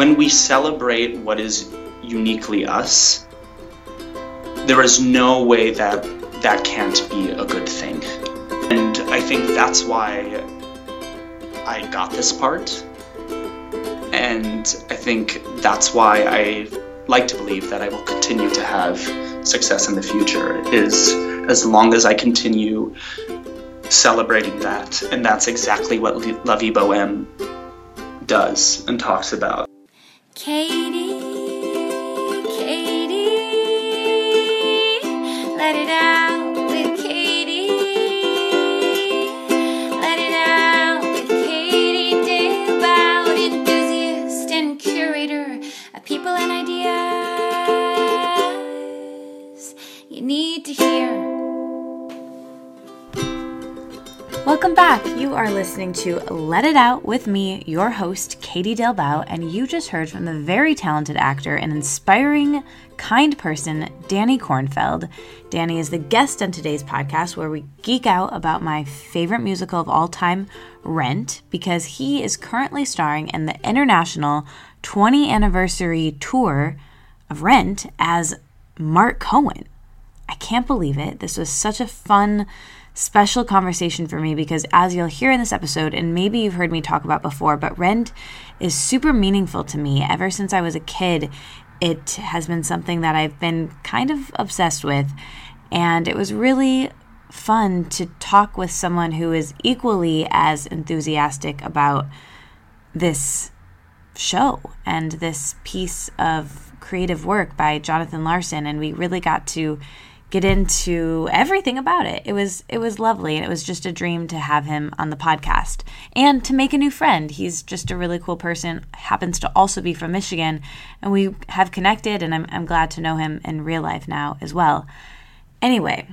when we celebrate what is uniquely us, there is no way that that can't be a good thing. And I think that's why I got this part. And I think that's why I like to believe that I will continue to have success in the future is as long as I continue celebrating that. And that's exactly what La Vie Boheme does and talks about. Katie, Katie, let it out with Katie. Let it out with Katie Dalebout, enthusiast and curator of people and ideas you need to hear. Welcome back. You are listening to Let It Out with me, your host, Katie Dalebout, and you just heard from the very talented actor and inspiring, kind person, Danny Kornfeld. Danny is the guest on today's podcast where we geek out about my favorite musical of all time, Rent, because he is currently starring in the international 20 anniversary tour of Rent as Mark Cohen. I can't believe it. This was such a fun, special conversation for me because, as you'll hear in this episode, and maybe you've heard me talk about before, but Rent is super meaningful to me. Ever since I was a kid, it has been something that I've been kind of obsessed with. And it was really fun to talk with someone who is equally as enthusiastic about this show and this piece of creative work by Jonathan Larson. And we really got to get into everything about it. It was it was lovely and it was just a dream to have him on the podcast and to make a new friend. He's just a really cool person, happens to also be from Michigan, and we have connected and I'm I'm glad to know him in real life now as well. Anyway,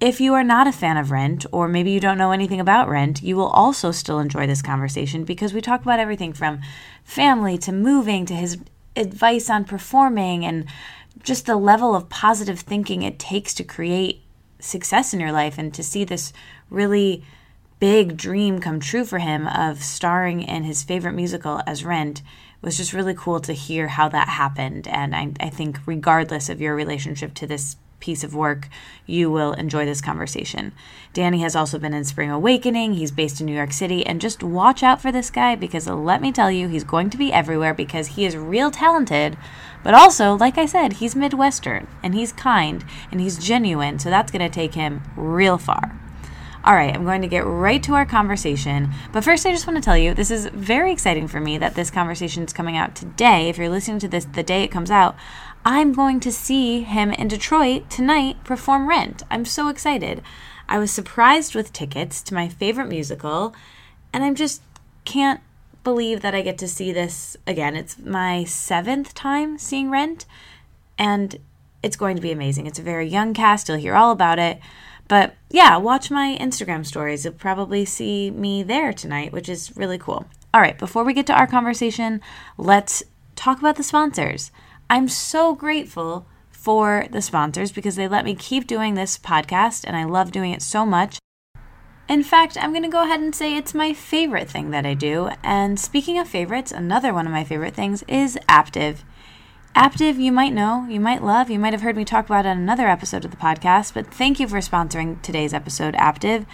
if you are not a fan of Rent, or maybe you don't know anything about Rent, you will also still enjoy this conversation because we talk about everything from family to moving to his advice on performing and just the level of positive thinking it takes to create success in your life and to see this really big dream come true for him of starring in his favorite musical as Rent was just really cool to hear how that happened. And I, I think, regardless of your relationship to this piece of work, you will enjoy this conversation. Danny has also been in Spring Awakening. He's based in New York City. And just watch out for this guy because let me tell you, he's going to be everywhere because he is real talented. But also, like I said, he's Midwestern and he's kind and he's genuine. So that's going to take him real far. All right, I'm going to get right to our conversation. But first, I just want to tell you this is very exciting for me that this conversation is coming out today. If you're listening to this the day it comes out, I'm going to see him in Detroit tonight perform Rent. I'm so excited. I was surprised with tickets to my favorite musical, and I just can't believe that I get to see this again. It's my seventh time seeing Rent, and it's going to be amazing. It's a very young cast, you'll hear all about it. But yeah, watch my Instagram stories. You'll probably see me there tonight, which is really cool. All right, before we get to our conversation, let's talk about the sponsors. I'm so grateful for the sponsors because they let me keep doing this podcast and I love doing it so much. In fact, I'm going to go ahead and say it's my favorite thing that I do. And speaking of favorites, another one of my favorite things is Aaptiv. Aaptiv, you might know, you might love, you might have heard me talk about it on another episode of the podcast, but thank you for sponsoring today's episode, Aaptiv.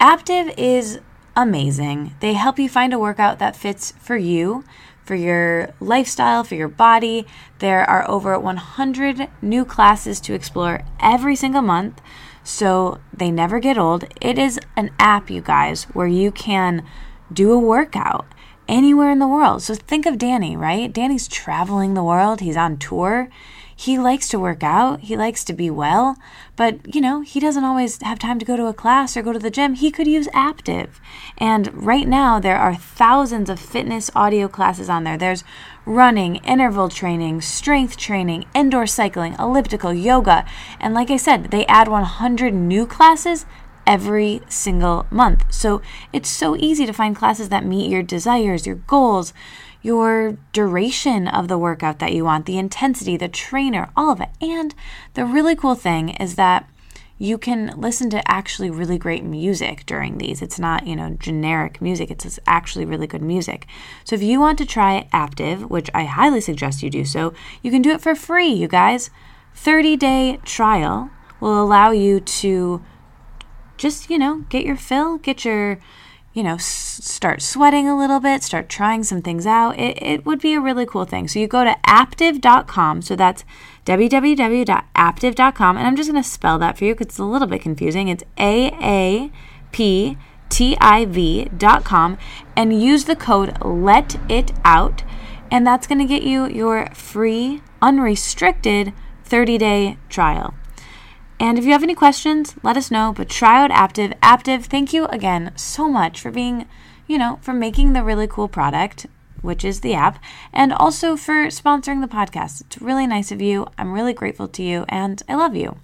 Aaptiv is amazing. They help you find a workout that fits for you, for your lifestyle, for your body. There are over 100 new classes to explore every single month, so they never get old. It is an app, you guys, where you can do a workout anywhere in the world. So think of Danny, right? Danny's traveling the world, he's on tour. He likes to work out, he likes to be well, but you know, he doesn't always have time to go to a class or go to the gym. He could use Aaptiv. And right now, there are thousands of fitness audio classes on there. There's running, interval training, strength training, indoor cycling, elliptical, yoga. And like I said, they add 100 new classes every single month. So it's so easy to find classes that meet your desires, your goals, your duration of the workout that you want, the intensity, the trainer, all of it. And the really cool thing is that you can listen to actually really great music during these. It's not, you know, generic music, it's actually really good music. So if you want to try Aaptiv, which I highly suggest you do so, you can do it for free, you guys. 30 day trial will allow you to just, you know, get your fill, get your you know, start sweating a little bit, start trying some things out, it, it would be a really cool thing. So you go to aaptiv.com. So that's www.aaptiv.com. And I'm just going to spell that for you because it's a little bit confusing. It's A A P T I V.com and use the code Let It Out. And that's going to get you your free, unrestricted 30 day trial. And if you have any questions, let us know. But try out Aaptiv. Aaptiv, thank you again so much for being, you know, for making the really cool product, which is the app, and also for sponsoring the podcast. It's really nice of you. I'm really grateful to you, and I love you.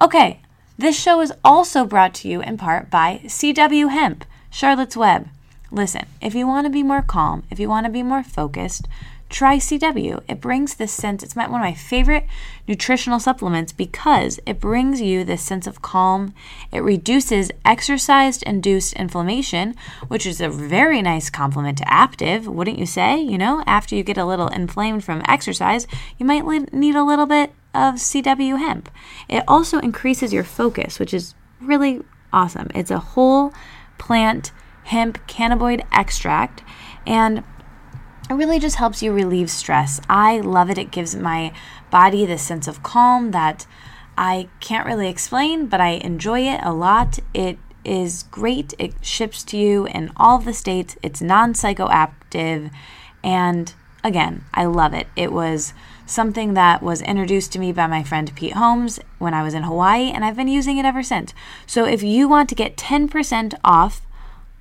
Okay, this show is also brought to you in part by CW Hemp, Charlotte's Web. Listen, if you want to be more calm, if you want to be more focused, try CW. It brings this sense, it's one of my favorite nutritional supplements because it brings you this sense of calm. It reduces exercise induced inflammation, which is a very nice complement to Aaptiv, wouldn't you say? You know, after you get a little inflamed from exercise, you might need a little bit of CW hemp. It also increases your focus, which is really awesome. It's a whole plant hemp cannabinoid extract and it really just helps you relieve stress. I love it. It gives my body this sense of calm that I can't really explain, but I enjoy it a lot. It is great. It ships to you in all the states. It's non psychoactive. And again, I love it. It was something that was introduced to me by my friend Pete Holmes when I was in Hawaii, and I've been using it ever since. So if you want to get 10% off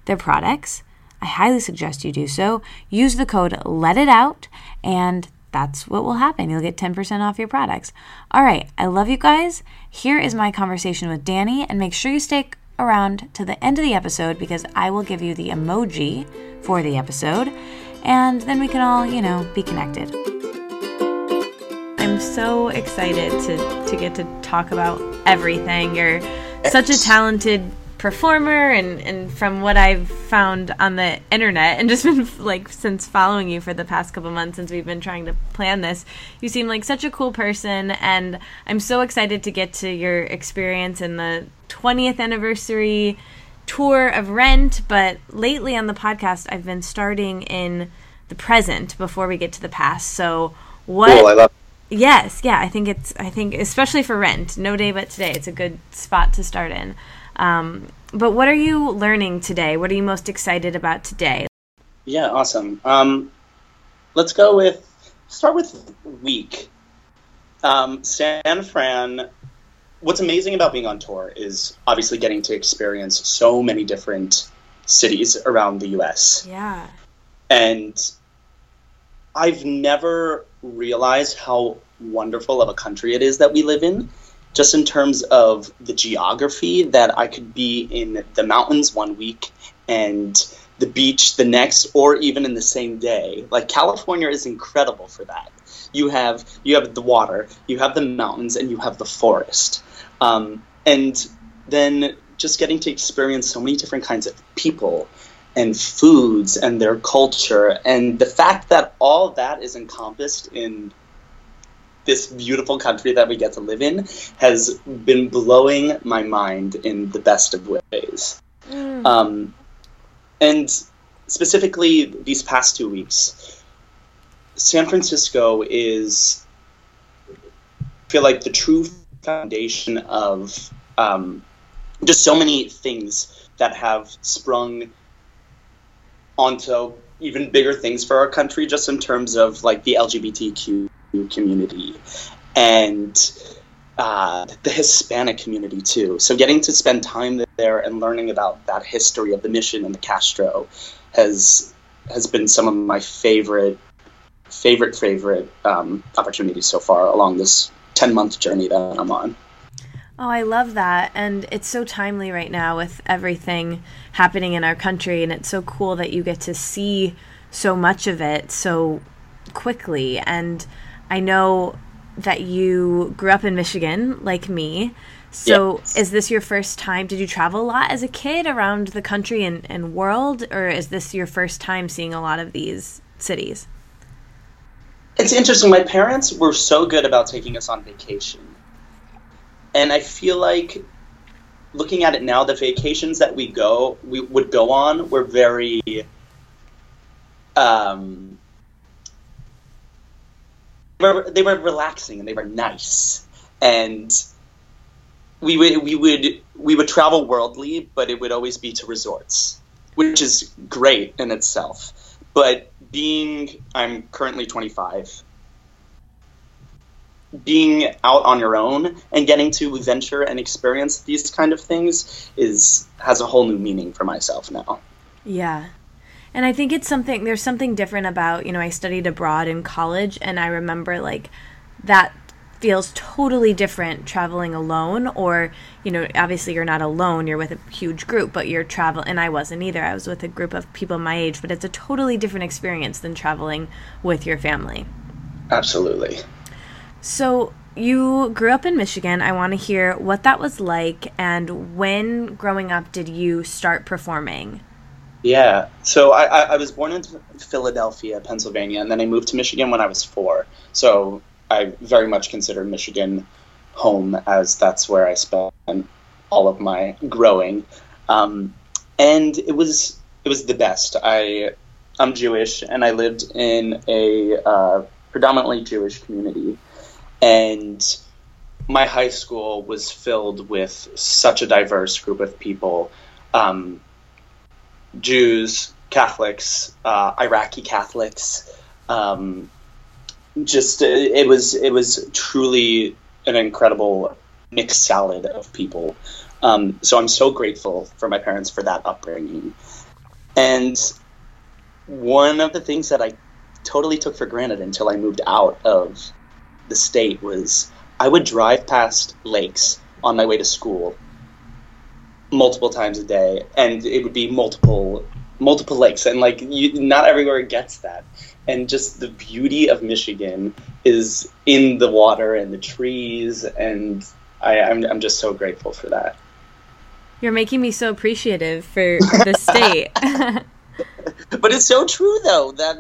their products, I highly suggest you do so. Use the code Let It Out, and that's what will happen. You'll get 10% off your products. All right, I love you guys. Here is my conversation with Danny, and make sure you stick around to the end of the episode because I will give you the emoji for the episode, and then we can all, you know, be connected. I'm so excited to, to get to talk about everything. You're such a talented performer and and from what I've found on the internet and just been like since following you for the past couple months since we've been trying to plan this you seem like such a cool person and I'm so excited to get to your experience in the 20th anniversary tour of Rent but lately on the podcast I've been starting in the present before we get to the past so what Cool, I love Yes, yeah, I think it's I think especially for rent, no day but today, it's a good spot to start in. Um, but what are you learning today? What are you most excited about today? Yeah, awesome. Um, let's go with start with week. Um, San Fran. What's amazing about being on tour is obviously getting to experience so many different cities around the U.S. Yeah. and I've never realized how wonderful of a country it is that we live in, just in terms of the geography. That I could be in the mountains one week and the beach the next, or even in the same day. Like California is incredible for that. You have you have the water, you have the mountains, and you have the forest, um, and then just getting to experience so many different kinds of people and foods and their culture and the fact that all that is encompassed in this beautiful country that we get to live in has been blowing my mind in the best of ways. Um, and specifically, these past two weeks, San Francisco is, I feel like, the true foundation of um, just so many things that have sprung onto even bigger things for our country, just in terms of like the LGBTQ community and uh, the Hispanic community too. So getting to spend time there and learning about that history of the mission and the Castro has has been some of my favorite favorite favorite um, opportunities so far along this 10 month journey that I'm on. Oh, I love that. And it's so timely right now with everything happening in our country. And it's so cool that you get to see so much of it so quickly. And I know that you grew up in Michigan, like me. So, Yes. is this your first time? Did you travel a lot as a kid around the country and, and world, or is this your first time seeing a lot of these cities? It's interesting. My parents were so good about taking us on vacation. And I feel like looking at it now, the vacations that we go we would go on were very um they were relaxing and they were nice. And we would we would we would travel worldly, but it would always be to resorts, which is great in itself. But being I'm currently 25 being out on your own and getting to venture and experience these kind of things is has a whole new meaning for myself now. Yeah. And I think it's something, there's something different about, you know, I studied abroad in college, and I remember like that feels totally different traveling alone, or, you know, obviously you're not alone, you're with a huge group, but you're travel, and I wasn't either. I was with a group of people my age, but it's a totally different experience than traveling with your family. Absolutely. So, you grew up in Michigan. I want to hear what that was like, and when growing up did you start performing? Yeah. So I, I, I was born in Philadelphia, Pennsylvania, and then I moved to Michigan when I was four. So I very much consider Michigan home as that's where I spent all of my growing. Um, and it was it was the best. I I'm Jewish, and I lived in a uh, predominantly Jewish community, and my high school was filled with such a diverse group of people. Um, Jews, Catholics, uh, Iraqi Catholics. Um, just uh, it was it was truly an incredible mixed salad of people. Um, so I'm so grateful for my parents for that upbringing. And one of the things that I totally took for granted until I moved out of the state was I would drive past lakes on my way to school multiple times a day, and it would be multiple multiple lakes, and like you, not everywhere gets that. And just the beauty of Michigan is in the water and the trees, and I, I'm I'm just so grateful for that. You're making me so appreciative for the state. But it's so true though that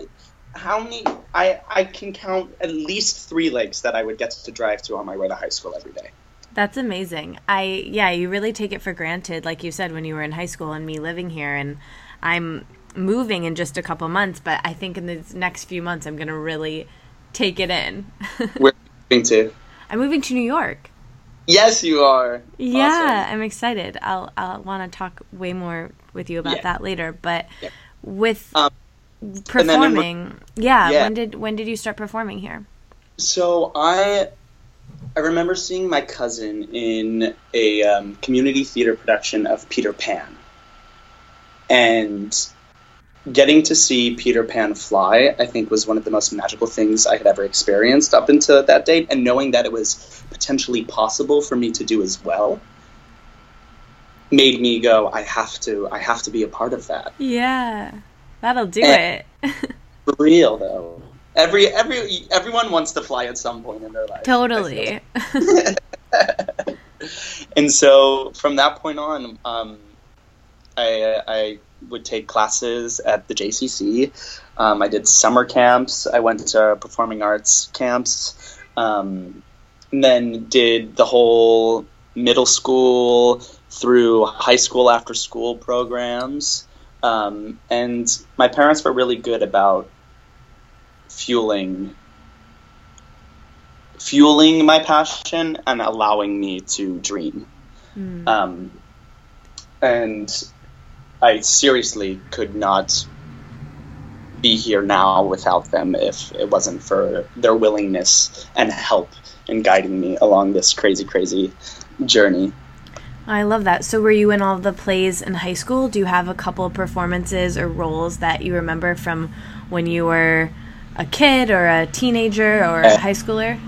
how many I I can count at least three lakes that I would get to drive to on my way to high school every day. That's amazing. I yeah, you really take it for granted, like you said when you were in high school and me living here, and I'm moving in just a couple months. But I think in the next few months, I'm gonna really take it in. Where are you moving to? I'm moving to New York. Yes, you are. Yeah, Awesome. I'm excited. I'll I'll want to talk way more with you about Yeah. that later. But Yeah. with Um, performing, yeah, Yeah. When did when did you start performing here? So I I remember seeing my cousin in a um, community theater production of Peter Pan, and getting to see Peter Pan fly, I think, was one of the most magical things I had ever experienced up until that date, and knowing that it was potentially possible for me to do as well made me go, I have to, I have to be a part of that. Yeah, that'll do Eh. it. For real though. Every every everyone wants to fly at some point in their life. Totally. and so from that point on, um, I, I would take classes at the JCC. Um, I did summer camps. I went to performing arts camps. Um, and then did the whole middle school through high school after school programs. Um, and my parents were really good about fueling fueling my passion and allowing me to dream. Mm. Um, and I seriously could not be here now without them if it wasn't for their willingness and help in guiding me along this crazy, crazy journey. I love that. So, were you in all the plays in high school? Do you have a couple of performances or roles that you remember from when you were a kid or a teenager or a high schooler?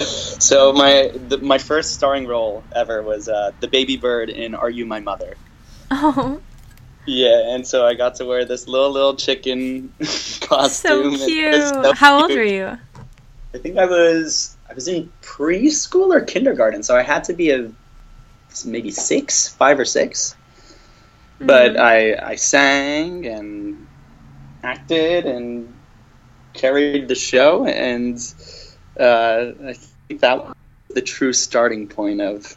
So my the, my first starring role ever was uh, the baby bird in Are You My Mother? Oh, Yeah, and so I got to wear this little little chicken costume. so cute. so How old were you? I think I was I was in preschool or kindergarten, so I had to be a maybe six, five or 6 But I I sang and acted and carried the show, and uh, I think that was the true starting point of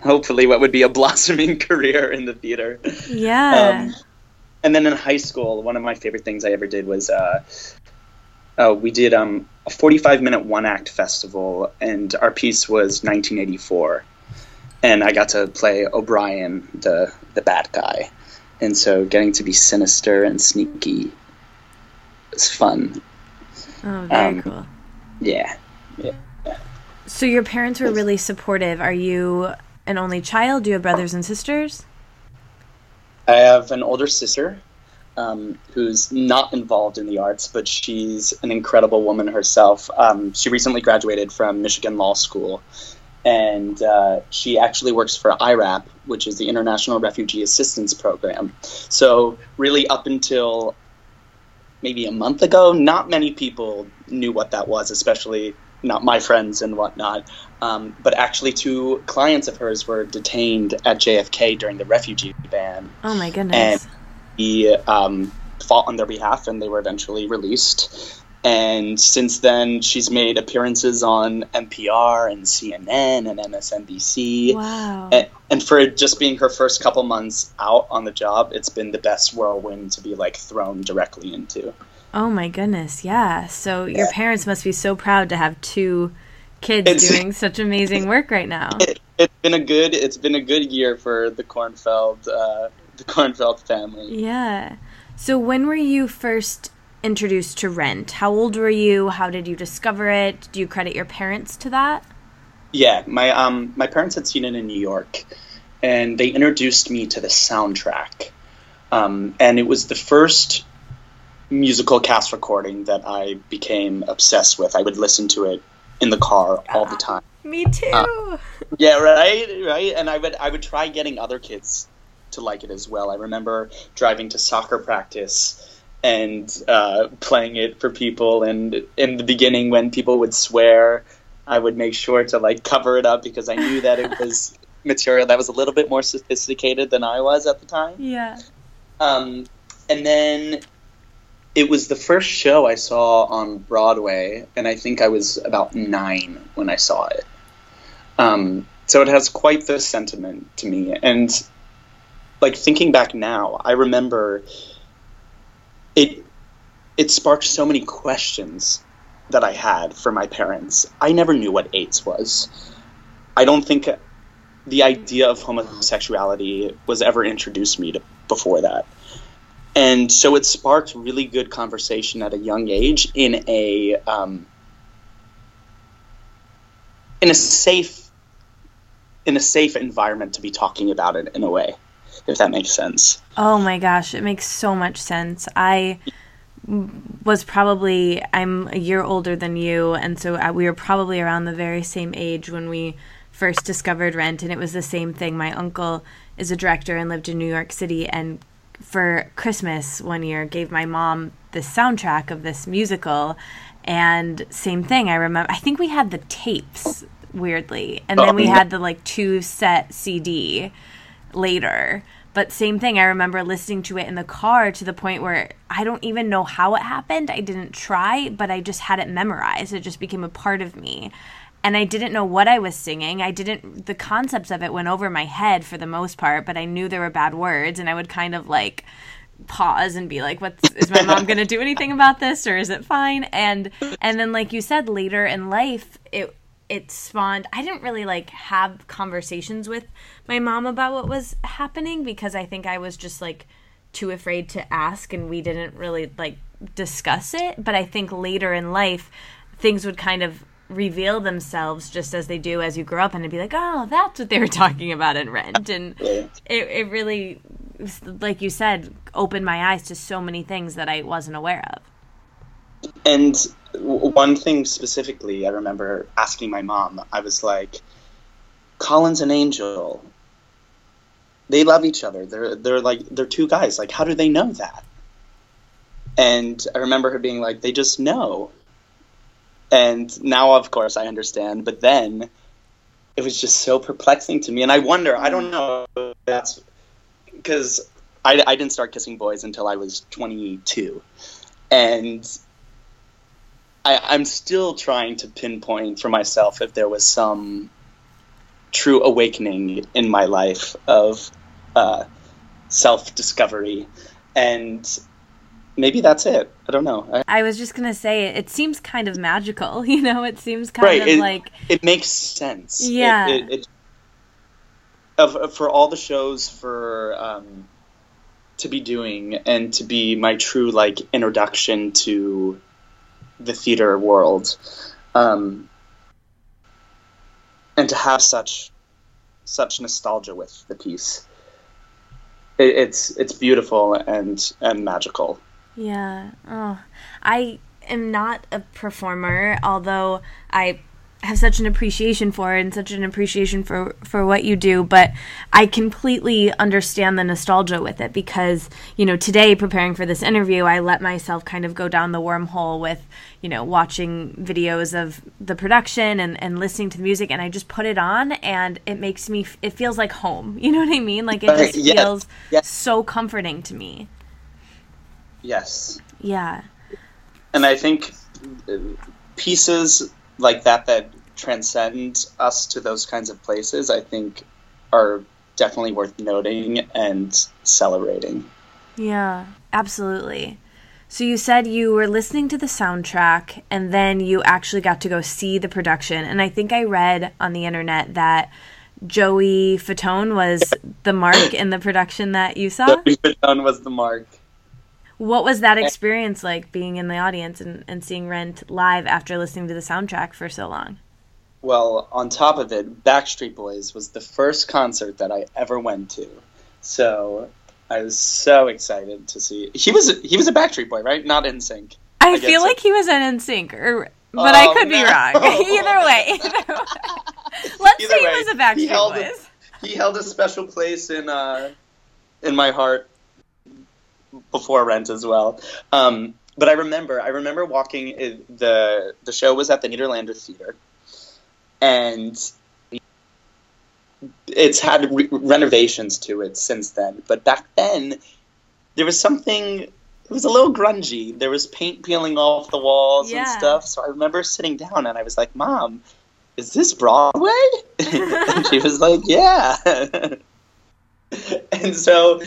hopefully what would be a blossoming career in the theater. Yeah. Um, and then in high school, one of my favorite things I ever did was uh, uh, we did um, a 45 minute one act festival, and our piece was 1984. And I got to play O'Brien, the, the bad guy. And so getting to be sinister and sneaky was fun. oh, very um, cool. Yeah. So your parents were really supportive. Are you an only child? Do you have brothers and sisters? I have an older sister um, who's not involved in the arts, but she's an incredible woman herself. Um, she recently graduated from Michigan Law School, and uh, she actually works for IRAP, which is the International Refugee Assistance Program. So, really, up until maybe a month ago, not many people knew what that was, especially not my friends and whatnot. Um, but actually, two clients of hers were detained at JFK during the refugee ban Oh my goodness. And he um, fought on their behalf and they were eventually released. And since then, she's made appearances on NPR and CNN and MSNBC. wow. And, and for just being her first couple months out on the job, it's been the best whirlwind to be like thrown directly into. Oh my goodness. Yeah. So your parents must be so proud to have two kids It's- doing such amazing work right now. It, it's been a good it's been a good year for the Kornfeld uh, the Kornfeld family. Yeah. So when were you first introduced to Rent? How old were you? How did you discover it? Do you credit your parents to that? Yeah, my um my parents had seen it in New York, and they introduced me to the soundtrack, um, and it was the first musical cast recording that I became obsessed with. I would listen to it in the car all the time. Me too. Yeah, right, right. And I would I would try getting other kids to like it as well. I remember driving to soccer practice and uh, playing it for people. And in the beginning, when people would swear, I would make sure to like cover it up because I knew that it was material that was a little bit more sophisticated than I was at the time. yeah. Um, and then it was the first show I saw on Broadway, and I think I was about nine when I saw it. Um, so it has quite the sentiment to me. And like thinking back now, I remember it. It sparked so many questions that I had for my parents. I never knew what AIDS was. I don't think the idea of homosexuality was ever introduced me to before that. And so it sparked really good conversation at a young age in a um, in a safe in a safe environment to be talking about it in a way, if that makes sense. Oh my gosh, it makes so much sense. I was probably I'm a year older than you, and so I, we were probably around the very same age when we first discovered Rent, and it was the same thing. My uncle is a director and lived in New York City, and for Christmas one year gave my mom the soundtrack of this musical, and same thing. I remember. I think we had the tapes weirdly, and then we Oh. had the like two set CD later. But same thing, I remember listening to it in the car to the point where I don't even know how it happened. I didn't try, but I just had it memorized. It just became a part of me. And I didn't know what I was singing. I didn't, the concepts of it went over my head for the most part, but I knew there were bad words and I would kind of like pause and be like what's is my mom going to do anything about this or is it fine and and then like you said later in life it it spawned i didn't really like have conversations with my mom about what was happening because i think i was just like too afraid to ask and we didn't really like discuss it. But i think later in life things would kind of reveal themselves just as they do as you grow up and it'd be like oh that's what they were talking about in rent. And it, it really like you said opened my eyes to so many things that i wasn't aware of And one thing specifically, I remember asking my mom. I was like, "Collins and Angel. They love each other. They're they're like they're two guys. Like, how do they know that?" And I remember her being like, "They just know." And now, of course, I understand. But then it was just so perplexing to me. And I wonder, I don't know that's because I, I didn't start kissing boys until I was 22. And I, I'm still trying to pinpoint for myself if there was some true awakening in my life of uh, self discovery. And maybe that's it. I don't know. I, I was just gonna say it seems kind of magical, you know. It seems kind right. of It, like it makes sense. It- Yeah. It, it, of, for all the shows for um, to be doing and to be my true like introduction to the theater world, um, and to have such such nostalgia with the piece. It, it's it's beautiful and and magical. Yeah. Oh, I am not a performer, although I have such an appreciation for and such an appreciation for for what you do but i completely understand the nostalgia with it because you know today preparing for this interview i let myself kind of go down the wormhole with you know watching videos of the production and and listening to the music and i just put it on and it makes me it feels like home you know what i mean like it just yes, feels yes. so comforting to me Yes. yeah and I think uh, pieces like that that transcend us to those kinds of places, I think, are definitely worth noting and celebrating. Yeah, absolutely. So you said you were listening to the soundtrack and then you actually got to go see the production. And I think I read on the internet that Joey Fatone was the mark in the production that you saw. Joey Fatone was the mark. What was that experience like being in the audience and, and seeing Rent live after listening to the soundtrack for so long? Well, on top of it, Backstreet Boys was the first concert that I ever went to. So I was so excited to see. He was he was a Backstreet Boy, right? Not NSYNC. I, I feel so. like he was NSYNC or but I Oh, could be wrong. either way, either way. Let's Either say way, he was a Backstreet held Boys. it. He held a special place in uh, in my heart before Rent as well. Um, but I remember, I remember walking. in- the The show was at the Nederlander Theater, and it's had re- renovations to it since then. But back then, there was something. It was a little grungy. There was paint peeling off the walls Yeah. and stuff. So I remember sitting down and I was like, "Mom, is this Broadway?" and she was like, "Yeah." and so,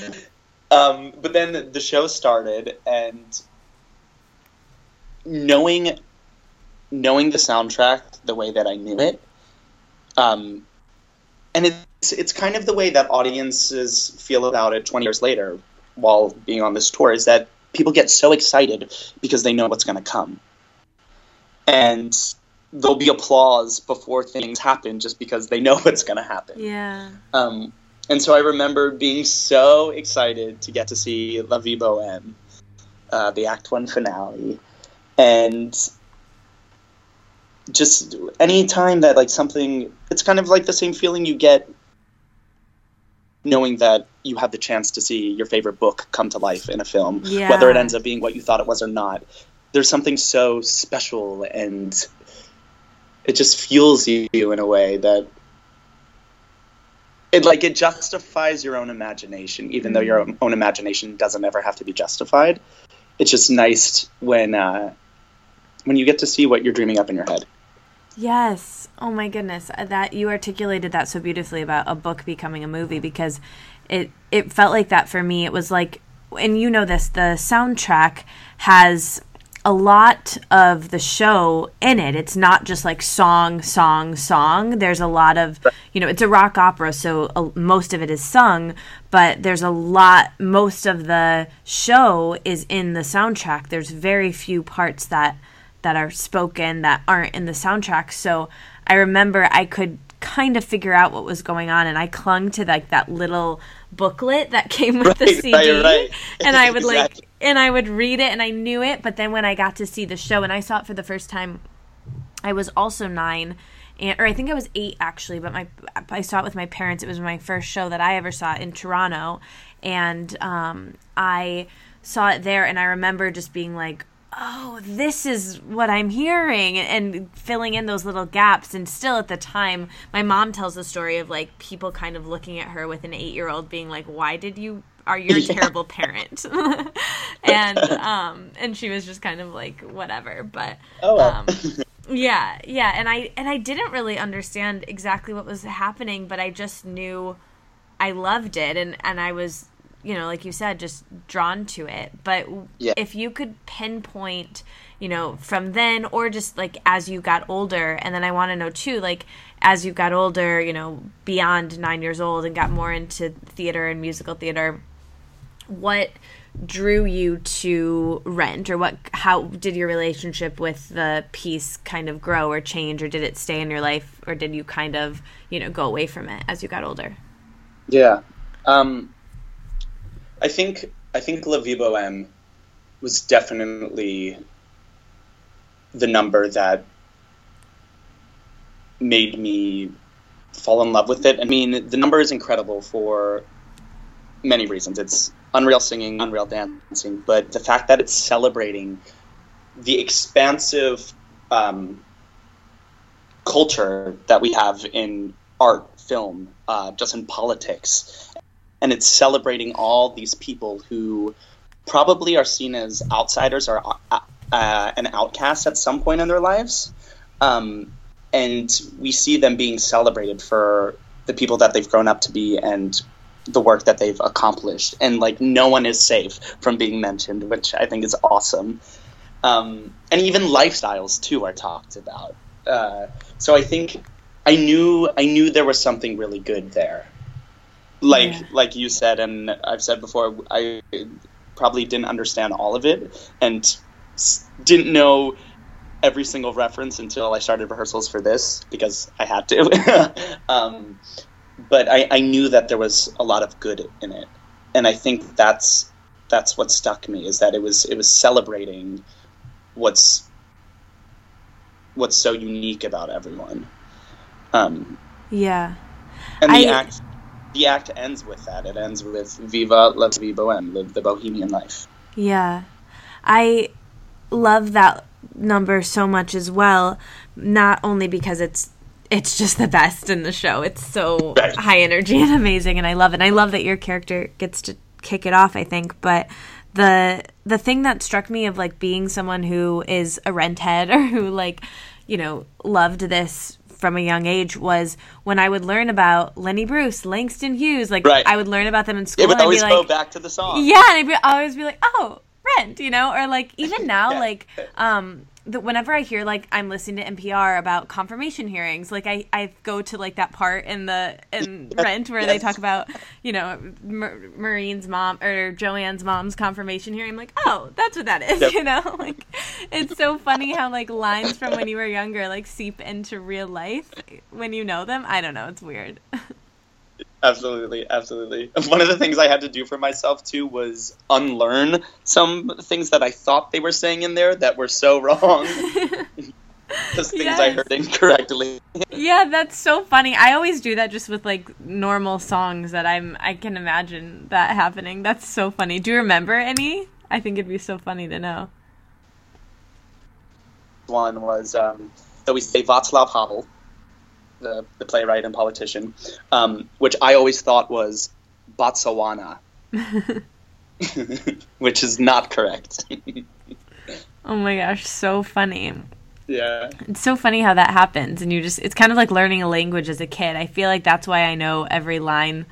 um, but then the show started, and knowing knowing the soundtrack the way that I knew it, um, and it's it's kind of the way that audiences feel about it 20 years later while being on this tour is that people get so excited because they know what's going to come and there'll be applause before things happen just because they know what's going to happen Yeah. um, and so I remember being so excited to get to see La Vie Boheme, uh, the Act One finale, and just any time that like something, it's kind of like the same feeling you get knowing that you have the chance to see your favorite book come to life in a film, Yeah. whether it ends up being what you thought it was or not. There's something so special and it just fuels you in a way that it like it justifies your own imagination, even though your own imagination doesn't ever have to be justified. It's just nice when uh, when you get to see what you're dreaming up in your head. Yes. Oh my goodness. Uh, That you articulated that so beautifully about a book becoming a movie because it it felt like that for me. It was like and you know this, the soundtrack has a lot of the show in it. It's not just like song, song, song. There's a lot of, you know, it's a rock opera, so uh, most of it is sung, but there's a lot, most of the show is in the soundtrack. There's very few parts that that are spoken that aren't in the soundtrack. So I remember I could kind of figure out what was going on and I clung to like that little booklet that came with the CD right, right. and I would like and I would read it and I knew it but then when I got to see the show and I saw it for the first time I was also 9 and or I think I was 8 actually but my I saw it with my parents it was my first show that I ever saw in Toronto and um I saw it there and I remember just being like oh, this is what I'm hearing, and filling in those little gaps. And still at the time, my mom tells the story of like people kind of looking at her with an eight year old being like, why did you are you a Yeah. terrible parent and um and she was just kind of like whatever but Oh, well. um yeah yeah and i and i didn't really understand exactly what was happening but i just knew i loved it and and i was you know like you said just drawn to it but Yeah. if you could pinpoint you know from then or just like as you got older and then i want to know too like as you got older you know beyond nine years old and got more into theater and musical theater what drew you to rent or what how did your relationship with the piece kind of grow or change or did it stay in your life or did you kind of you know go away from it as you got older Yeah. Um, I think I think La Boheme was definitely the number that made me fall in love with it. I mean, the number is incredible for many reasons. It's unreal singing, unreal dancing, but the fact that it's celebrating the expansive um, culture that we have in art, film, uh, just in politics, and it's celebrating all these people who probably are seen as outsiders or uh, uh, an outcast at some point in their lives. Um, and we see them being celebrated for the people that they've grown up to be and the work that they've accomplished. And like no one is safe from being mentioned, which I think is awesome. Um, and even lifestyles too are talked about. Uh, so I think I knew I knew there was something really good there. Like Yeah. like you said, and I've said before, I probably didn't understand all of it and didn't know every single reference until I started rehearsals for this because I had to. um, but I, I knew that there was a lot of good in it, and I think that's that's what stuck me is that it was it was celebrating what's what's so unique about everyone. Um, yeah and the I- act the act ends with that. It ends with "Viva la vie boheme," live the bohemian life. Yeah. I love that number so much as well, not only because it's it's just the best in the show. It's so Right. high energy and amazing and I love it. And I love that your character gets to kick it off, I think, but the the thing that struck me of like being someone who is a rent head or who like, you know, loved this from a young age was when I would learn about Lenny Bruce, Langston Hughes, like Right. I would learn about them in school It would always be go back to the song. yeah, and I'd be, always be like, oh, rent, you know, or like even now, Yeah. like um, the, whenever I hear like I'm listening to NPR about confirmation hearings, like I, I go to like that part in the in Rent where they talk about you know Mar- Maureen's mom or Joanne's mom's confirmation hearing. I'm like, oh, that's what that is, Yep. you know. Like it's so funny how like lines from when you were younger like seep into real life when you know them. I don't know, it's weird. Absolutely, absolutely. One of the things I had to do for myself too was unlearn some things that I thought they were saying in there that were so wrong. Just things I heard incorrectly. Yeah, that's so funny. I always do that just with like normal songs that I'm I can imagine that happening. That's so funny. Do you remember any? I think it'd be so funny to know. One was um, that we say Václav Havel, the, the playwright and politician, um, which I always thought was Botswana, which is not correct. Oh my gosh, so funny. yeah. It's so funny how that happens and you just it's kind of like learning a language as a kid. I feel like that's why I know every line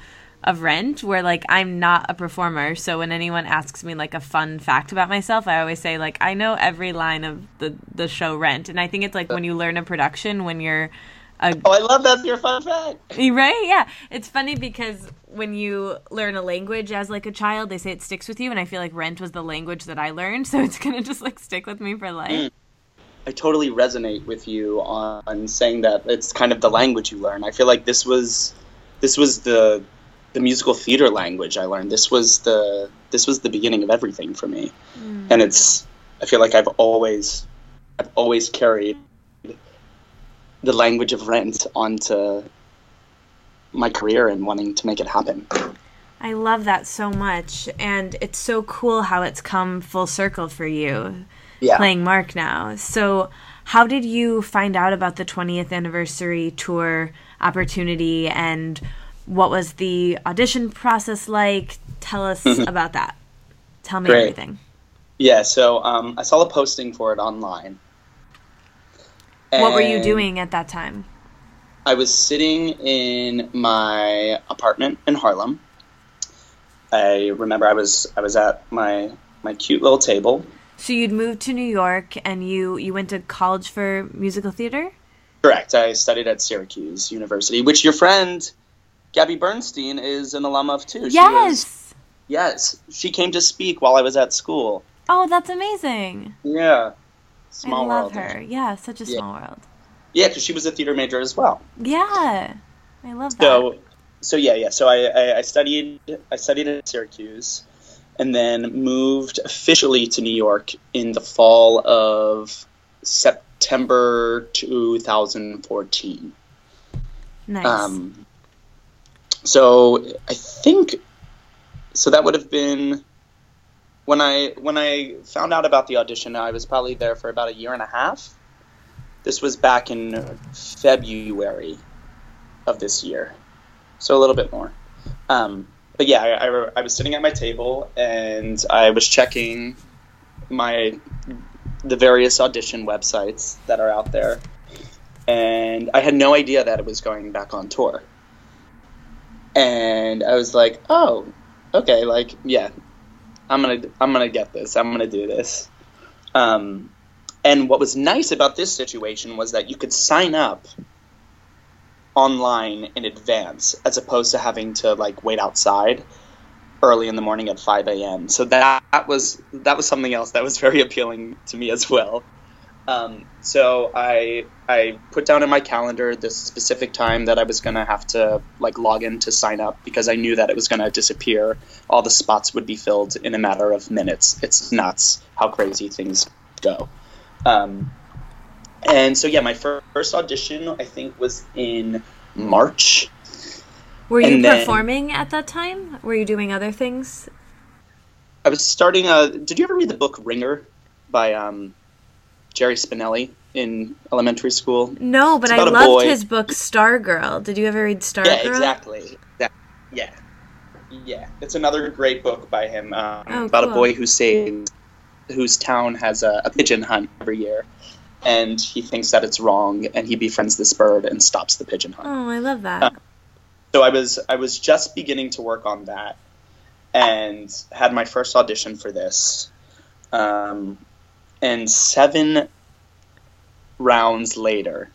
of Rent where like I'm not a performer. So when anyone asks me like a fun fact about myself, I always say like I know every line of the the show Rent. And I think it's like when you learn a production when you're a Oh, I love that. Your fun fact. Right? Yeah. It's funny because when you learn a language as like a child, they say it sticks with you, and I feel like Rent was the language that I learned, so it's gonna just like stick with me for life. Mm. I totally resonate with you on saying that it's kind of the language you learn. I feel like this was this was the the musical theater language I learned. This was the this was the beginning of everything for me. Mm. And it's I feel like I've always I've always carried the language of rent onto my career and wanting to make it happen. I love that so much. And it's so cool how it's come full circle for you Yeah. playing Mark now. So, how did you find out about the 20th anniversary tour opportunity and what was the audition process like? Tell us about that. Tell me Great. everything. Yeah, so um, I saw a posting for it online. What were you doing at that time? I was sitting in my apartment in Harlem. I remember I was I was at my my cute little table. So you'd moved to New York and you you went to college for musical theater? Correct. I studied at Syracuse University, which your friend Gabby Bernstein is an alum of too. She was- yes. yes. She came to speak while I was at school. Oh, that's amazing. Yeah. Small I love world. her. Yeah, such a Yeah. small world. Yeah, because she was a theater major as well. Yeah. I love that. So, so yeah, yeah. So I, I, I studied I studied at Syracuse, and then moved officially to New York in the fall of September 2014. nice. Um, so I think so that would have been when I when I found out about the audition. I was probably there for about a year and a half. This was back in February of this year, so a little bit more. Um, but yeah, I, I, I was sitting at my table and I was checking my the various audition websites that are out there, and I had no idea that it was going back on tour. And I was like, "Oh, okay, like yeah, I'm gonna I'm gonna get this. I'm gonna do this." Um, and what was nice about this situation was that you could sign up online in advance as opposed to having to like wait outside early in the morning at 5 a.m. So that, that was that was something else that was very appealing to me as well. Um, so I I put down in my calendar this specific time that I was gonna have to like log in to sign up because I knew that it was gonna disappear. All the spots would be filled in a matter of minutes. It's nuts how crazy things go. Um, and so yeah, my fir- first audition I think was in March. Were you then- performing at that time? Were you doing other things? I was starting a. Did you ever read the book Wringer by um, Jerry Spinelli in elementary school? No, but I loved his book Stargirl. Did you ever read Stargirl? Yeah, exactly. That, yeah, yeah. It's another great book by him um, Oh, about cool. a boy who saves, whose town has a, a pigeon hunt every year, and he thinks that it's wrong, and he befriends this bird and stops the pigeon hunt. Oh, I love that. So I was I was just beginning to work on that, and had my first audition for this, um, and seven rounds later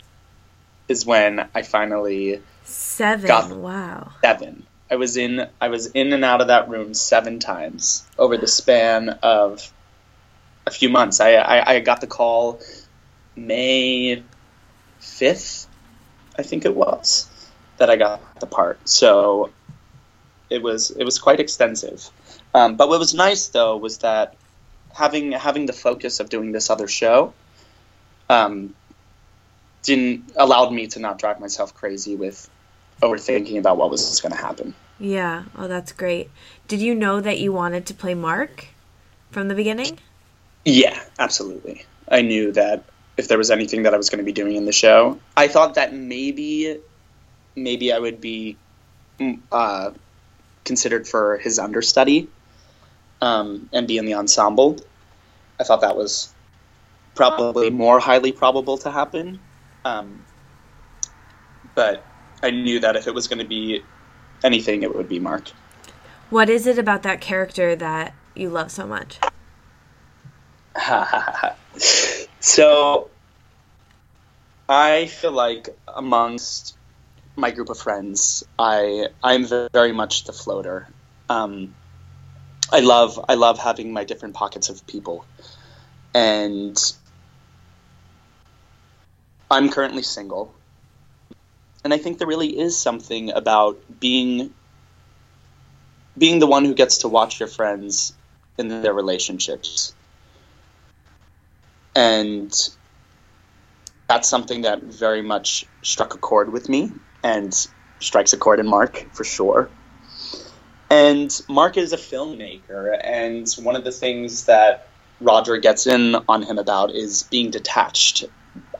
is when I finally Seven. got- Wow. seven. I was in I was in and out of that room seven times over the span of a few months. I I, I got the call May fifth, I think it was, that I got the part. So it was it was quite extensive. Um, but what was nice though was that having having the focus of doing this other show um, didn't allowed me to not drive myself crazy with overthinking about what was going to happen. Yeah. Oh, that's great. Did you know that you wanted to play Mark from the beginning? Yeah, absolutely. I knew that if there was anything that I was going to be doing in the show, I thought that maybe, maybe I would be mm, uh, considered for his understudy um, and be in the ensemble. I thought that was probably more highly probable to happen. Um, but I knew that if it was going to be anything, it would be Mark. What is it about that character that you love so much? so I feel like amongst my group of friends, I I'm very much the floater. Um, I love I love having my different pockets of people, and I'm currently single, and I think there really is something about being being the one who gets to watch your friends in their relationships. And that's something that very much struck a chord with me and strikes a chord in Mark for sure. And Mark is a filmmaker, and one of the things that Roger gets in on him about is being detached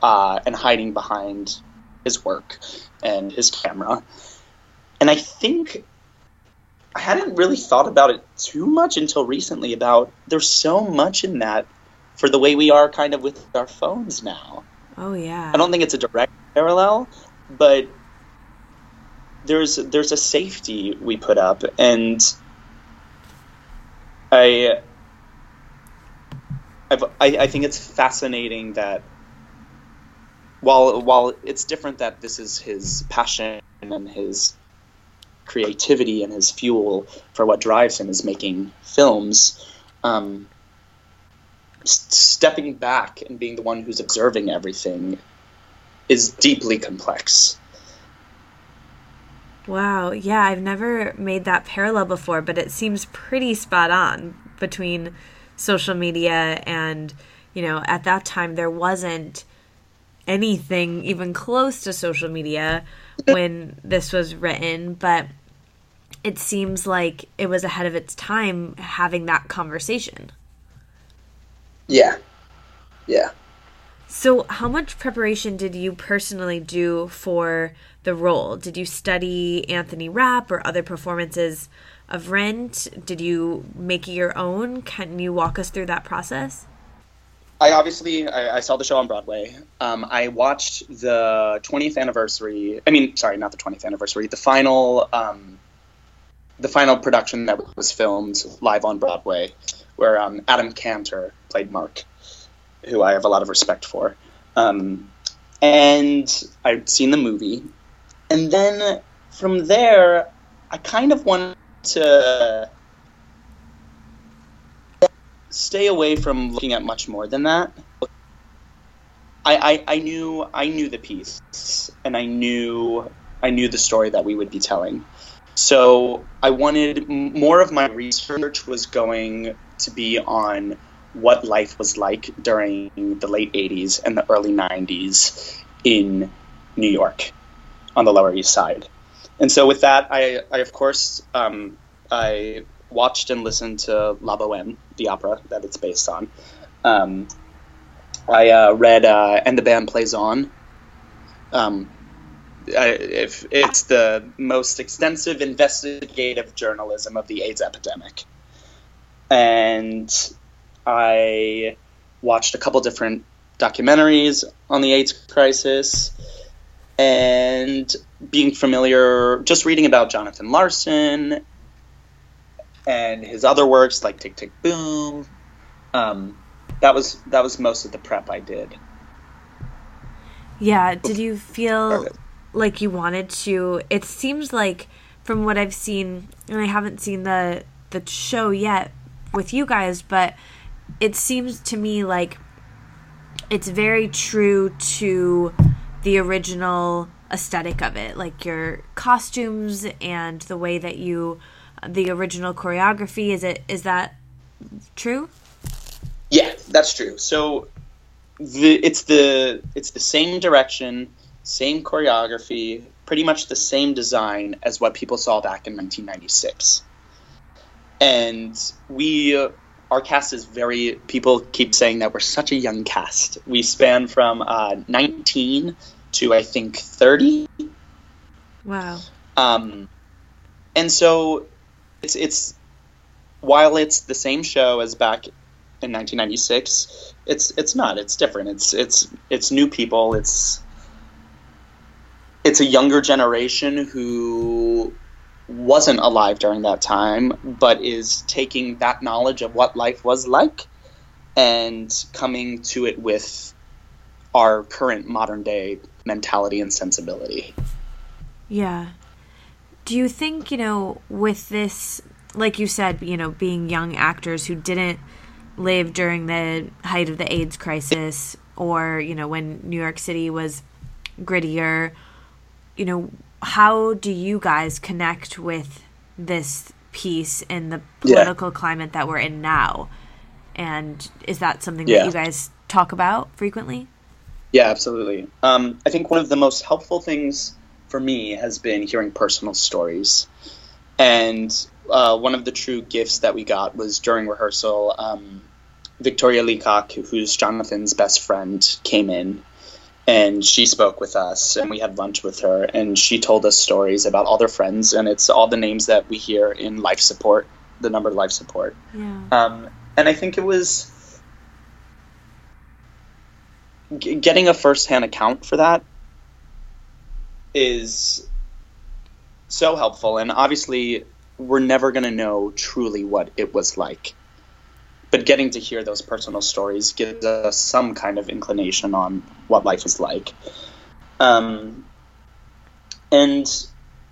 uh, and hiding behind his work and his camera. And I think I hadn't really thought about it too much until recently about there's so much in that for the way we are kind of with our phones now. Oh yeah. I don't think it's a direct parallel, but there's there's a safety we put up and I I've, I, I think it's fascinating that while while it's different that this is his passion and his creativity and his fuel for what drives him is making films. Um, stepping back and being the one who's observing everything is deeply complex. Wow. Yeah, I've never made that parallel before, but it seems pretty spot on between social media and, you know, at that time there wasn't anything even close to social media when this was written, but it seems like it was ahead of its time having that conversation. Yeah, yeah. So, how much preparation did you personally do for the role? Did you study Anthony Rapp or other performances of Rent? Did you make it your own? Can you walk us through that process? I obviously I, I saw the show on Broadway. Um, I watched the 20th anniversary. I mean, sorry, not the 20th anniversary. The final, um, the final production that was filmed live on Broadway, where um, Adam Kantor played Mark, who I have a lot of respect for. Um, and I'd seen the movie, and then from there, I kind of wanted to stay away from looking at much more than that. I, I, I knew I knew the piece and I knew I knew the story that we would be telling. So I wanted more of my research was going to be on what life was like during the late 80s and the early 90s in New York on the Lower East Side. And so with that, I, I of course, um, I watched and listened to La Boheme, the opera that it's based on. Um, I uh, read uh, And the Band Plays On. Um, I, if it's the most extensive investigative journalism of the AIDS epidemic. And I watched a couple different documentaries on the AIDS crisis and being familiar, just reading about Jonathan Larson and his other works like Tick Tick Boom. Um, that was that was most of the prep I did. Yeah, did you feel like you wanted to it seems like from what I've seen and I haven't seen the the show yet with you guys, but it seems to me like it's very true to the original aesthetic of it, like your costumes and the way that you the original choreography is it is that true? Yeah, that's true. So the it's the it's the same direction, same choreography, pretty much the same design as what people saw back in 1996. And we our cast is very people keep saying that we're such a young cast. We span from uh, 19 to I think 30. Wow. Um, and so it's it's while it's the same show as back in 1996, it's it's not. It's different. It's it's it's new people. It's it's a younger generation who wasn't alive during that time, but is taking that knowledge of what life was like and coming to it with our current modern day mentality and sensibility. Yeah. Do you think, you know, with this, like you said, you know, being young actors who didn't live during the height of the AIDS crisis or, you know, when New York City was grittier, you know, how do you guys connect with this piece in the Yeah. political climate that we're in now? And is that something Yeah. that you guys talk about frequently? Yeah, absolutely. Um, I think one of the most helpful things for me has been hearing personal stories and uh, one of the true gifts that we got was during rehearsal. Um, Victoria Leacock, who's Jonathan's best friend, came in and she spoke with us and we had lunch with her and she told us stories about all their friends and it's all the names that we hear in life support the number life support Yeah. um, and i think it was g- getting a first-hand account for that is so helpful and obviously we're never going to know truly what it was like but getting to hear those personal stories gives us some kind of inclination on what life is like. Um, and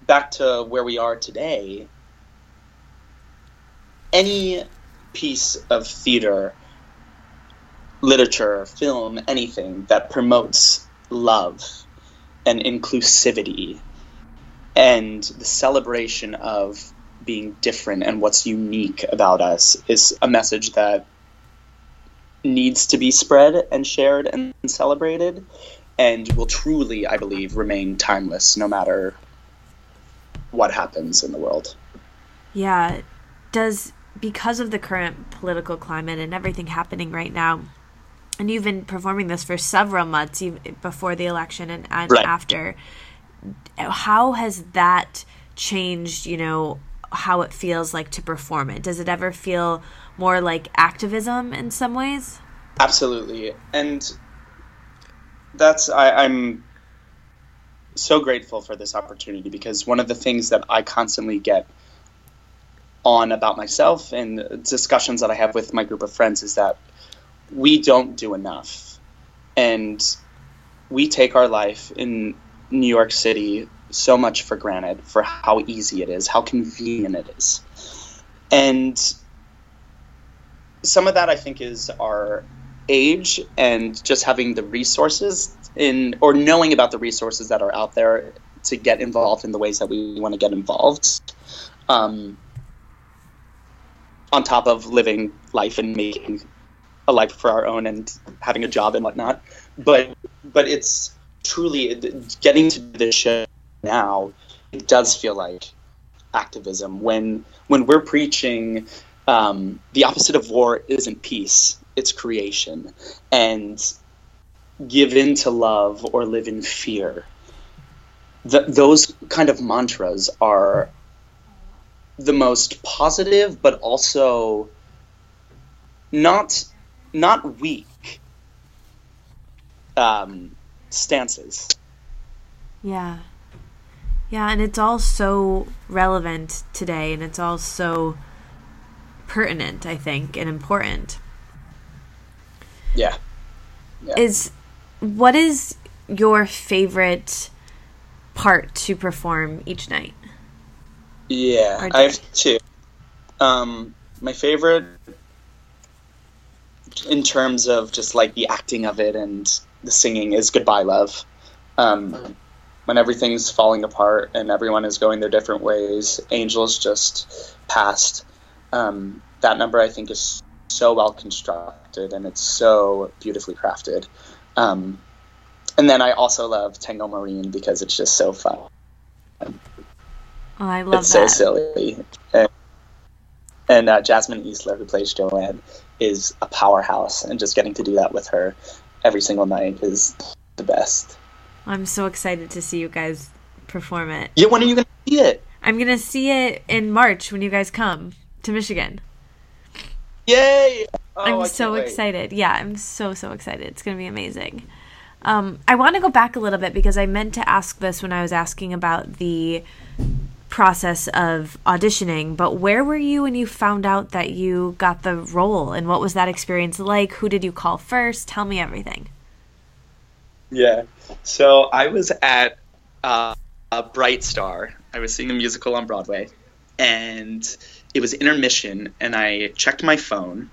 back to where we are today any piece of theater literature film anything that promotes love and inclusivity and the celebration of being different and what's unique about us is a message that needs to be spread and shared and celebrated and will truly i believe remain timeless no matter what happens in the world Yeah. Does because of the current political climate and everything happening right now, and you've been performing this for several months before the election and, and Right. after, how has that changed, you know, how it feels like to perform it? Does it ever feel more like activism in some ways? Absolutely, and that's I, I'm so grateful for this opportunity because one of the things that I constantly get on about myself and discussions that I have with my group of friends is that we don't do enough, and we take our life in New York City so much for granted for how easy it is, how convenient it is, and some of that I think is our age and just having the resources in or knowing about the resources that are out there to get involved in the ways that we want to get involved um, on top of living life and making a life for our own and having a job and whatnot. But but it's truly getting to this show now it does feel like activism. When when we're preaching um, the opposite of war isn't peace it's creation. And give in to love or live in fear. Th- those kind of mantras are the most positive but also not not weak um, stances. Yeah. Yeah, and it's all so relevant today and it's all so pertinent, I think, and important. yeah Is what is your favorite part to perform each night? Yeah, I have two. Um, my favorite, in terms of just like the acting of it and the singing, is "Goodbye, Love." Um, when everything's falling apart and everyone is going their different ways, Angels just passed. Um, that number, I think, is so well constructed and it's so beautifully crafted. Um, and then I also love Tango Maureen because it's just so fun Oh, I love it's so silly. And, and uh, Jasmine Easler, who plays Joanne, is a powerhouse, and just getting to do that with her every single night is the best. I'm so excited to see you guys perform it. Yeah, when are you gonna see it? I'm going to see it in March when you guys come to Michigan. Yay! Oh, I'm so wait. excited. Yeah, I'm so so excited. It's going to be amazing. Um, I want to go back a little bit because I meant to ask this when I was asking about the process of auditioning. But where were you when you found out that you got the role, and what was that experience like? Who did you call first? Tell me everything. Yeah. So I was at uh, a Bright Star. I was seeing a musical on Broadway, and it was intermission, and I checked my phone.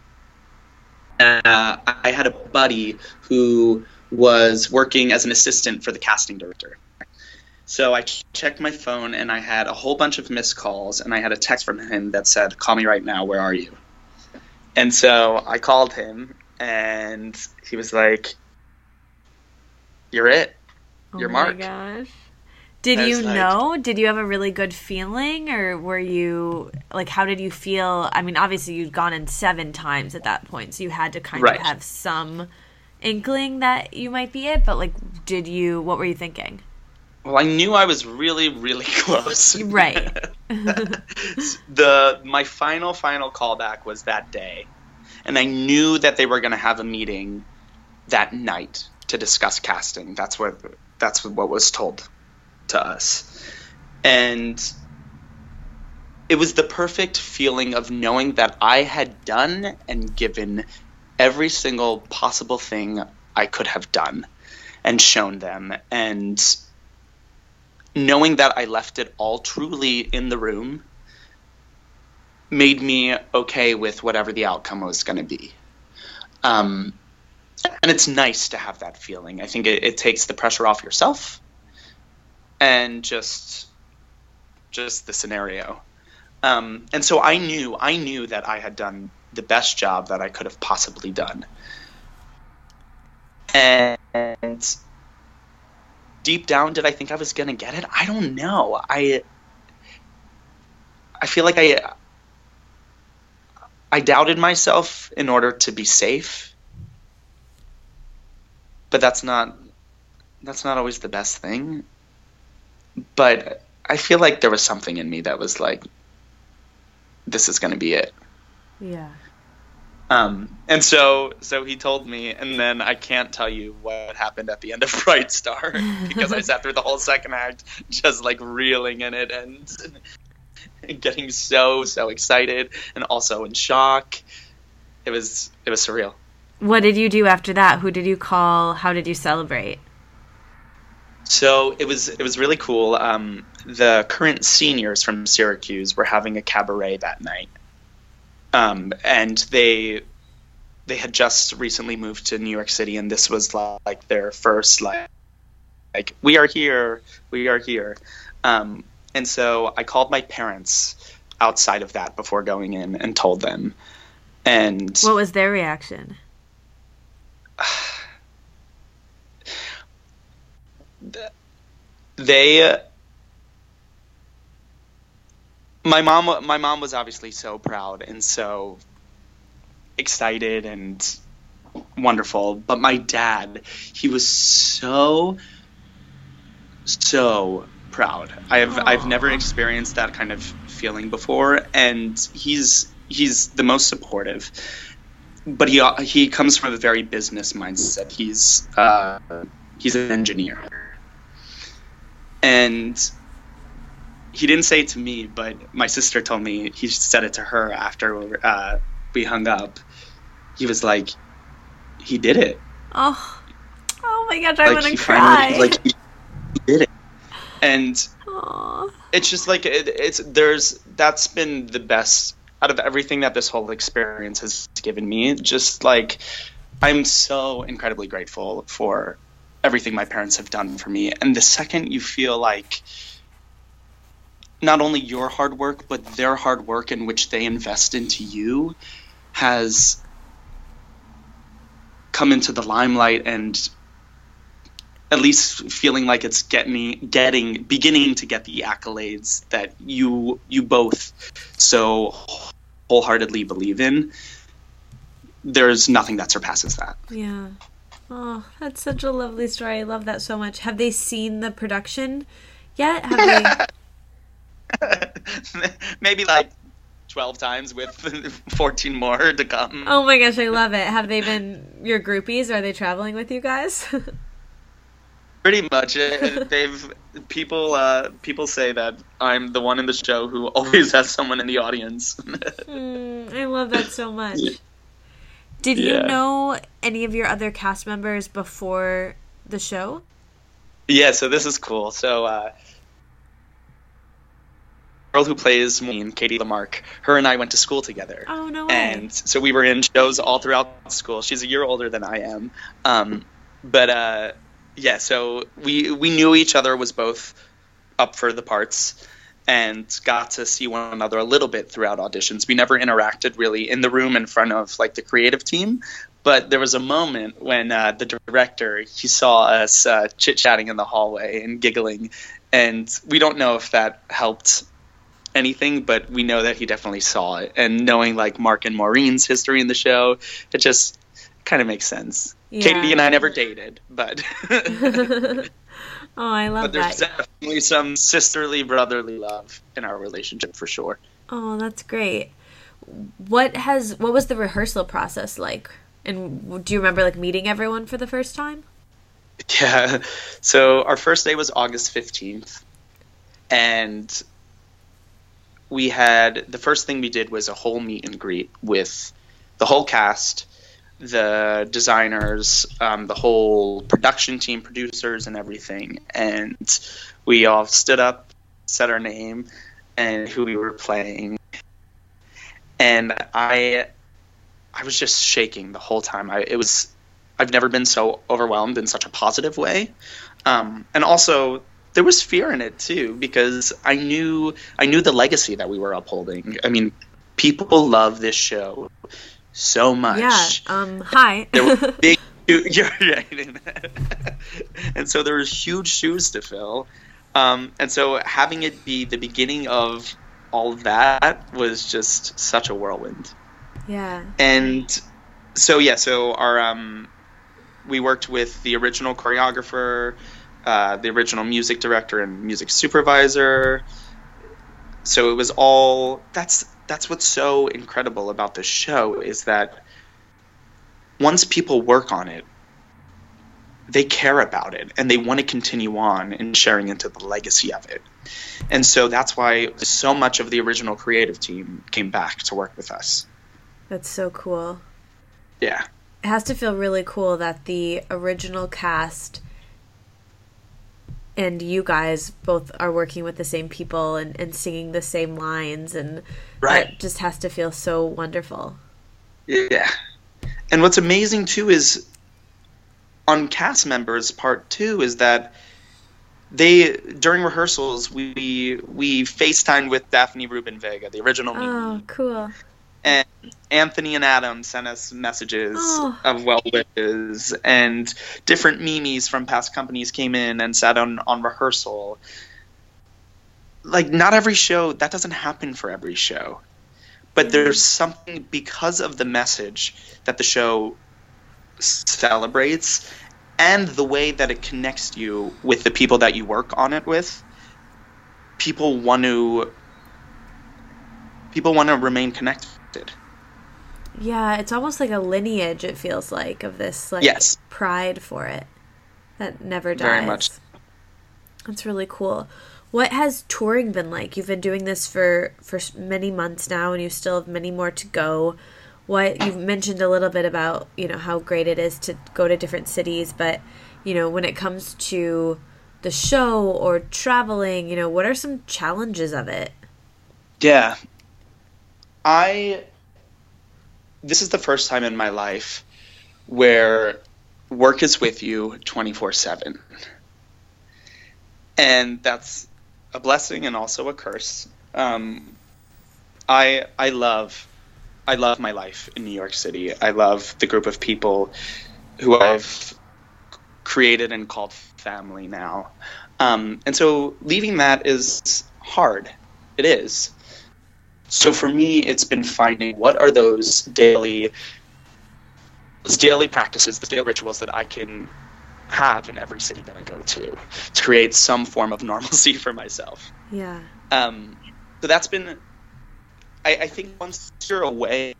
Uh, I had a buddy who was working as an assistant for the casting director. So I ch- checked my phone, and I had a whole bunch of missed calls, and I had a text from him that said, "Call me right now. Where are you?" And so I called him, and he was like, "You're it." Oh Your my mark. gosh. Did you like- know? Did you have a really good feeling, or were you like, how did you feel? I mean, obviously, you'd gone in seven times at that point, so you had to kind Right. of have some inkling that you might be it. But like, did you? What were you thinking? Well, I knew I was really, really close. Right. the my final final callback was that day, and I knew that they were going to have a meeting that night to discuss casting. That's what that's what was told to us, and it was the perfect feeling of knowing that I had done and given every single possible thing I could have done and shown them and knowing that I left it all truly in the room made me okay with whatever the outcome was going to be. Um, and it's nice to have that feeling. I think it, it takes the pressure off yourself and just just the scenario. Um, and so I knew I knew that I had done the best job that I could have possibly done. And deep down did I think I was going to get it? I don't know. I I feel like I I doubted myself in order to be safe. But that's not that's not always the best thing. But I feel like there was something in me that was like this is going to be it. Yeah. Um, and so, so he told me, and then I can't tell you what happened at the end of Bright Star because I sat through the whole second act just like reeling in it and, and getting so so excited and also in shock. It was it was surreal. What did you do after that? Who did you call? How did you celebrate? So it was it was really cool. Um, the current seniors from Syracuse were having a cabaret that night, um, and they they had just recently moved to New York City, and this was like their first like like we are here, we are here, um, and so I called my parents outside of that before going in and told them, and What was their reaction? they uh, my mom my mom was obviously so proud and so excited and wonderful but my dad he was so so proud. I have i've never experienced that kind of feeling before and he's he's the most supportive but he he comes from a very business mindset he's uh he's an engineer and he didn't say it to me, but my sister told me he said it to her after uh, we hung up. He was like, he did it. Oh, oh my gosh, I'm like gonna he cry. finally, like he, did it, and Aw. it's just like it, it's there's that's been the best out of everything that this whole experience has given me. Just like I'm so incredibly grateful for everything my parents have done for me, and the second you feel like not only your hard work but their hard work in which they invest into you has come into the limelight and at least feeling like it's getting getting beginning to get the accolades that you you both so wholeheartedly believe in there's nothing that surpasses that Yeah. Oh, that's such a lovely story. I love that so much. Have they seen the production yet? Have they? maybe like 12 times with 14 more to come Oh my gosh, I love it. Have they been your groupies? Are they traveling with you guys? pretty much uh, they've people uh people say that i'm the one in the show who always has someone in the audience Mm, I love that so much. Did you know any of your other cast members before the show? Yeah, so this is cool. So, uh, girl who plays me, Katie LaMark, her and I went to school together. Oh no way! and so we were in shows all throughout school. She's a year older than I am, um, but uh, yeah. So we we knew each other was both up for the parts, and got to see one another a little bit throughout auditions. We never interacted really in the room in front of like the creative team. But there was a moment when uh, the director he saw us uh, chit chatting in the hallway and giggling, and we don't know if that helped anything, but we know that he definitely saw it. And knowing like Mark and Maureen's history in the show, it just kind of makes sense. Yeah. Katie and I never dated, but oh, I love that. but there's that. definitely some sisterly brotherly love in our relationship for sure. Oh, that's great. What has what was the rehearsal process like? And do you remember like meeting everyone for the first time? Yeah. So our first day was August 15th. And we had the first thing we did was a whole meet and greet with the whole cast, the designers, um, the whole production team, producers, and everything. And we all stood up, said our name, and who we were playing. And I, I was just shaking the whole time. I, it was I've never been so overwhelmed in such a positive way. Um, and also there was fear in it too because I knew I knew the legacy that we were upholding. I mean, people love this show so much. Yeah. Um. Hi. There were big you're right. and so there was huge shoes to fill. Um, and so having it be the beginning of all of that was just such a whirlwind. yeah. And so yeah, so our um, we worked with the original choreographer, uh, the original music director and music supervisor. So it was all that's that's what's so incredible about this show is that once people work on it, they care about it and they want to continue on and sharing into the legacy of it. And so that's why so much of the original creative team came back to work with us. That's so cool. Yeah. It has to feel really cool that the original cast and you guys both are working with the same people and, and singing the same lines and Right. that just has to feel so wonderful. Yeah. And what's amazing too is on cast members part too is that they during rehearsals we we FaceTimed with Daphne Rubin Vega, the original Oh, cool. And Anthony and Adam sent us messages Oh. of well wishes and different Mimis from past companies came in and sat on on rehearsal. Like not every show that doesn't happen for every show. But there's something because of the message that the show celebrates and the way that it connects you with the people that you work on it with. People want to people want to remain connected. Yeah, it's almost like a lineage, it feels like, of this like Yes. pride for it that never dies. Very much. That's really cool. What has touring been like? You've been doing this for for many months now, and you still have many more to go. What you've mentioned a little bit about, you know, how great it is to go to different cities, but you know, when it comes to the show or traveling, you know, what are some challenges of it? Yeah. I this is the first time in my life where work is with you 24/7. And that's a blessing and also a curse. Um, I I love I love my life in New York City. I love the group of people who I've created and called family now. Um, and so leaving that is hard. It is. So for me, it's been finding what are those daily, those daily practices, the daily rituals that I can have in every city that I go to to create some form of normalcy for myself. Yeah. Um, so that's been, I, I think once you're away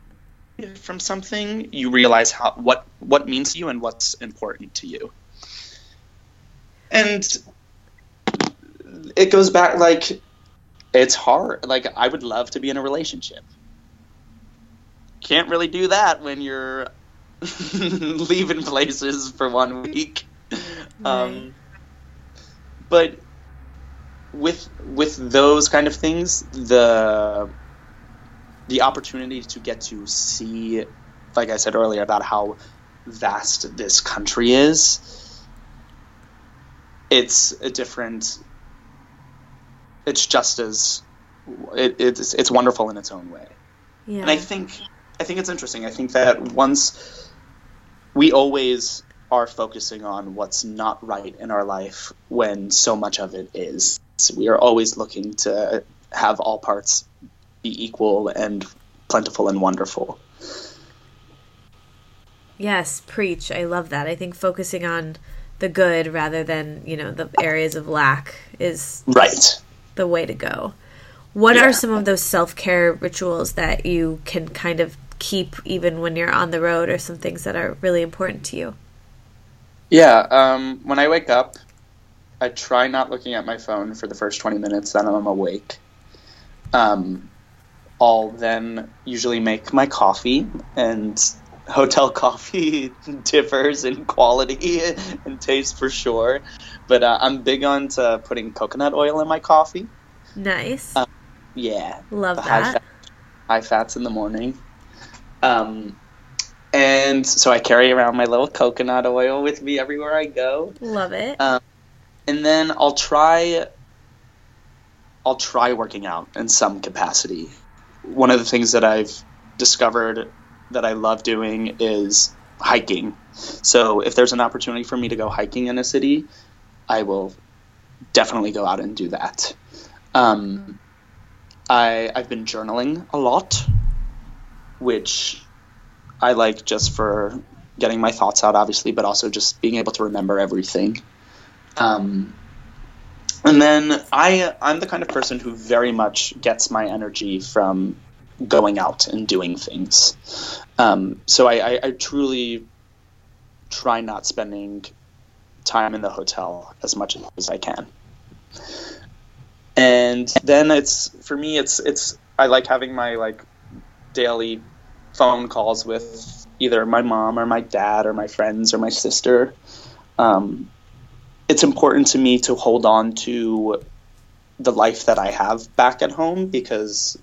from something, you realize how what what means to you and what's important to you. And it goes back like it's hard. Like I would love to be in a relationship. Can't really do that when you're leaving places for one week. Um, but with with those kind of things, the the opportunity to get to see, like I said earlier, about how vast this country is, it's a different. It's just as it, it's it's wonderful in its own way, Yeah. and I think I think it's interesting. I think that once we always are focusing on what's not right in our life when so much of it is. We are always looking to have all parts be equal and plentiful and wonderful. Yes, preach. I love that. I think focusing on the good rather than, you know, the areas of lack is Right. The way to go. What Yeah. are some of those self care rituals that you can kind of keep even when you're on the road or some things that are really important to you? Yeah, um, when I wake up, I try not looking at my phone for the first 20 minutes that I'm awake. Um, I'll then usually make my coffee, and hotel coffee differs in quality and taste for sure. But uh, I'm big on to putting coconut oil in my coffee. Nice. Uh, Yeah, Love the high, that. fat, high fats in the morning. Um, and so I carry around my little coconut oil with me everywhere I go. Love it. Um, and then I'll try I'll try working out in some capacity. One of the things that I've discovered that I love doing is hiking. So if there's an opportunity for me to go hiking in a city, I will definitely go out and do that. Um, I I've been journaling a lot, which I like just for getting my thoughts out, obviously, but also just being able to remember everything. Um, and then I I'm the kind of person who very much gets my energy from going out and doing things. Um, so I, I, I truly try not spending time in the hotel as much as I can. And then it's for me it's it's I like having my like daily phone calls with either my mom or my dad or my friends or my sister. Um, it's important to me to hold on to the life that I have back at home because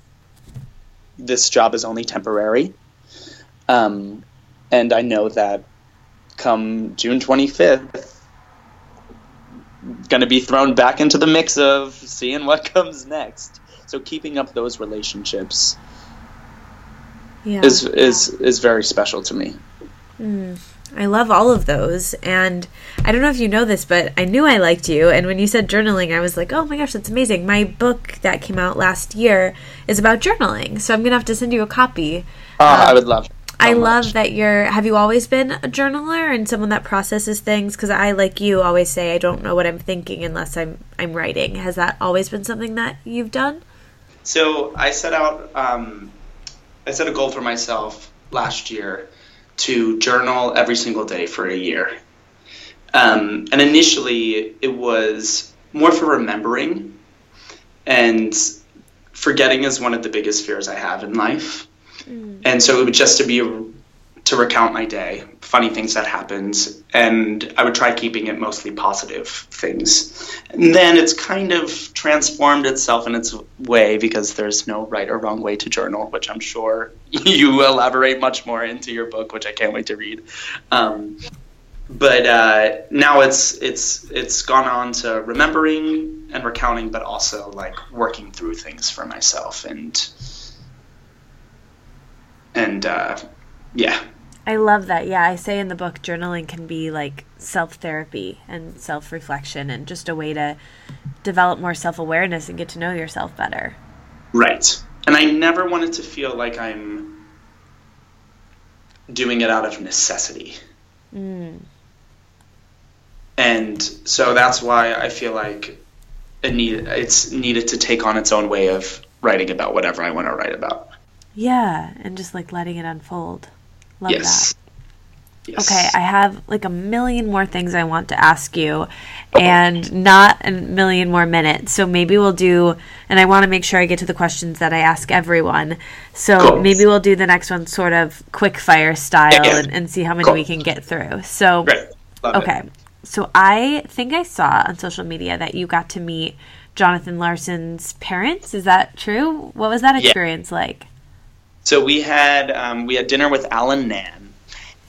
this job is only temporary. Um, and I know that come June 25th, going to be thrown back into the mix of seeing what comes next. So keeping up those relationships Yeah. is is is very special to me. I love all of those. And I don't know if you know this, but I knew I liked you. And when you said journaling, I was like, oh my gosh, that's amazing. My book that came out last year is about journaling. So I'm going to have to send you a copy. Uh, I would love. I much. love that you're. Have you always been a journaler and someone that processes things? Because I, like you, always say I don't know what I'm thinking unless I'm I'm writing. Has that always been something that you've done? So I set out. Um, I set a goal for myself last year to journal every single day for a year. Um, and initially, it was more for remembering, and forgetting is one of the biggest fears I have in life. And so it would just to be to recount my day, funny things that happened, and I would try keeping it mostly positive things. And then it's kind of transformed itself in its way because there's no right or wrong way to journal, which I'm sure you elaborate much more into your book, which I can't wait to read. Um, but uh, now it's it's it's gone on to remembering and recounting, but also like working through things for myself and and uh, yeah, I love that. Yeah, I say in the book, journaling can be like self therapy and self reflection and just a way to develop more self awareness and get to know yourself better. Right. And I never wanted to feel like I'm doing it out of necessity. And so that's why I feel like it need, it's needed to take on its own way of writing about whatever I want to write about. Yeah, and just like letting it unfold. Love yes. that. Yes. Okay, I have like a million more things I want to ask you and not a million more minutes. So maybe we'll do, and I want to make sure I get to the questions that I ask everyone. So Cool. maybe we'll do the next one sort of quick fire style Yeah. and, and see how many Cool. we can get through. So. Love it. okay. So I think I saw on social media that you got to meet Jonathan Larson's parents. Is that true? What was that Yeah. experience like? So we had um, we had dinner with Alan Nan,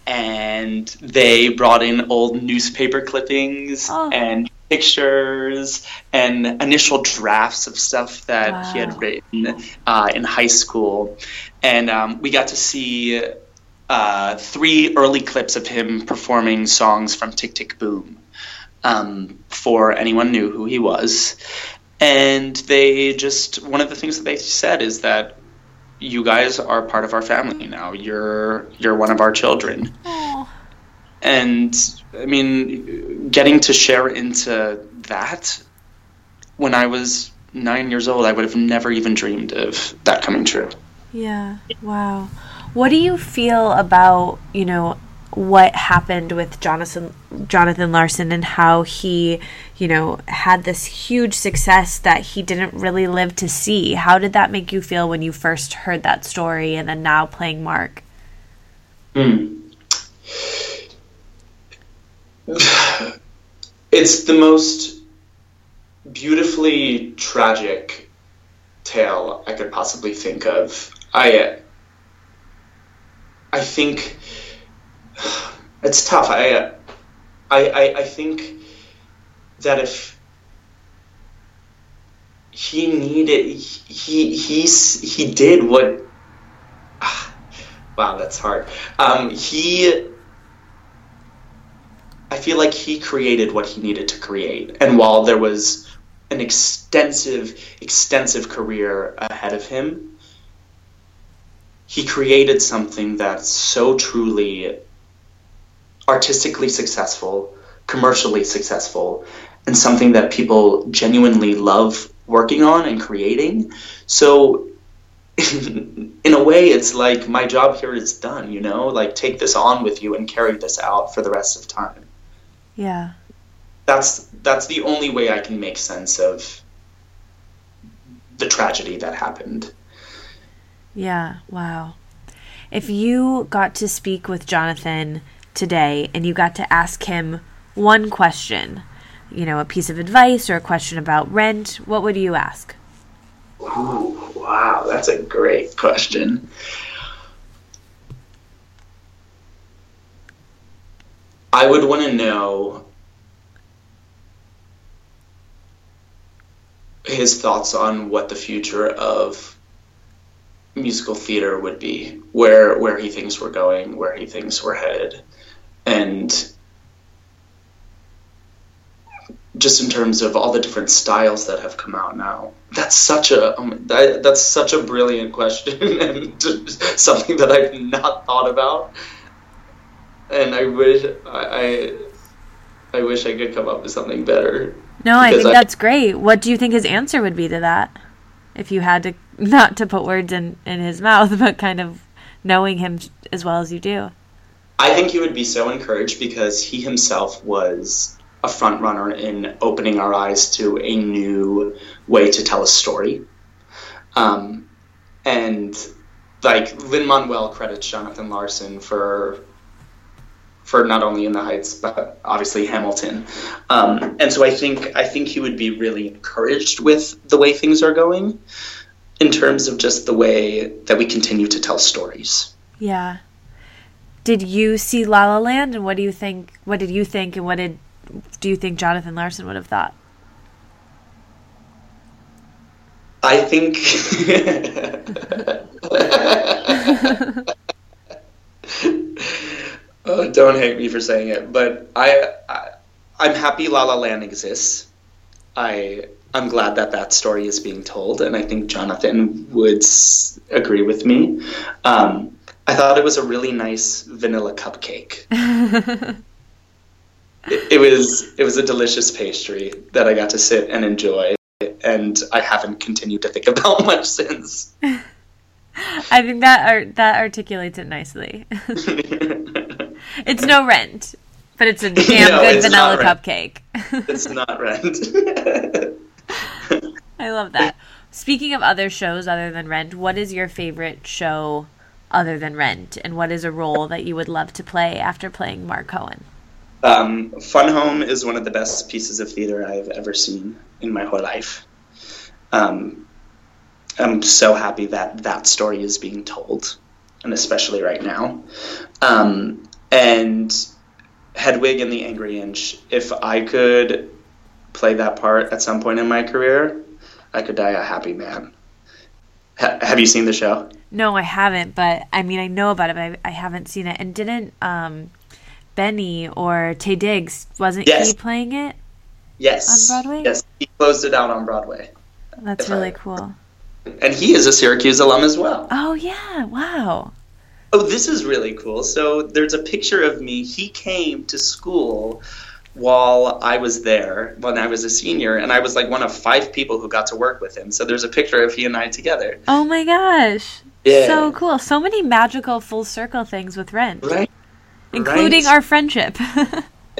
and they brought in old newspaper clippings Oh. and pictures and initial drafts of stuff that he had written uh, in high school, and um, we got to see uh, three early clips of him performing songs from Tick Tick Boom um, for anyone knew who he was. And they just, one of the things that they said is that you guys are part of our family now. You're you're one of our children. Oh. And I mean, getting to share into that when I was nine years old, I would have never even dreamed of that coming true. Yeah. Wow. What do you feel about, you know, what happened with Jonathan Jonathan Larson and how he, you know, had this huge success that he didn't really live to see. How did that make you feel when you first heard that story and then now playing Mark? Mm. It's the most beautifully tragic tale I could possibly think of. I I think it's tough. I, I, I, think that if he needed, he, he's, he did what, wow, that's hard. Um, he, I feel like he created what he needed to create. And while there was an extensive, extensive career ahead of him, he created something that's so truly artistically successful, commercially successful, and something that people genuinely love working on and creating. So, in a way, it's like my job here is done, you know? Like, take this on with you and carry this out for the rest of time. Yeah. That's that's the only way I can make sense of the tragedy that happened. Yeah, wow. If you got to speak with Jonathan today and you got to ask him one question, you know, a piece of advice or a question about rent, what would you ask? Ooh, wow, that's a great question. I would want to know his thoughts on what the future of musical theater would be, where where he thinks we're going, where he thinks we're headed, and just in terms of all the different styles that have come out now. That's such a um, that, that's such a brilliant question and something that I've not thought about. And I wish I, I I wish I could come up with something better. No, I think I- that's great. What do you think his answer would be to that? If you had to, not to put words in, in his mouth, but kind of knowing him as well as you do. I think he would be so encouraged because he himself was a front runner in opening our eyes to a new way to tell a story. Um, and like Lin Manuel credits Jonathan Larson for for not only In the Heights but obviously Hamilton. Um, and so I think I think he would be really encouraged with the way things are going in terms of just the way that we continue to tell stories. Yeah. Did you see La La Land, and what do you think? What did you think, and what did do you think Jonathan Larson would have thought? I think. oh, don't hate me for saying it, but I, I, I'm happy La La Land exists. I, I'm glad that that story is being told, and I think Jonathan would agree with me. Um, I thought it was a really nice vanilla cupcake. it, it was it was a delicious pastry that I got to sit and enjoy, and I haven't continued to think about much since. I think that art, that articulates it nicely. it's no rent, but it's a damn No, good vanilla cupcake. it's not rent. I love that. Speaking of other shows other than Rent, what is your favorite show other than Rent, and what is a role that you would love to play after playing Mark Cohen? um, Fun Home is one of the best pieces of theater I've ever seen in my whole life. Um, I'm so happy that that story is being told, and especially right now. Um, and Hedwig and the Angry Inch, if I could play that part at some point in my career, I could die a happy man. Ha- have you seen the show? No, I haven't, but I mean, I know about it, but I, I haven't seen it. And didn't um, Benny or Taye Diggs wasn't Yes. he playing it? Yes. On Broadway? Yes, he closed it out on Broadway. That's If I- really cool. And he is a Syracuse alum as well. Oh yeah! Wow. Oh, this is really cool. So there's a picture of me. He came to school while I was there when I was a senior, and I was like one of five people who got to work with him. So there's a picture of he and I together. Oh my gosh. Yeah. So cool. So many magical full circle things with Rent, Right? including Right? our friendship.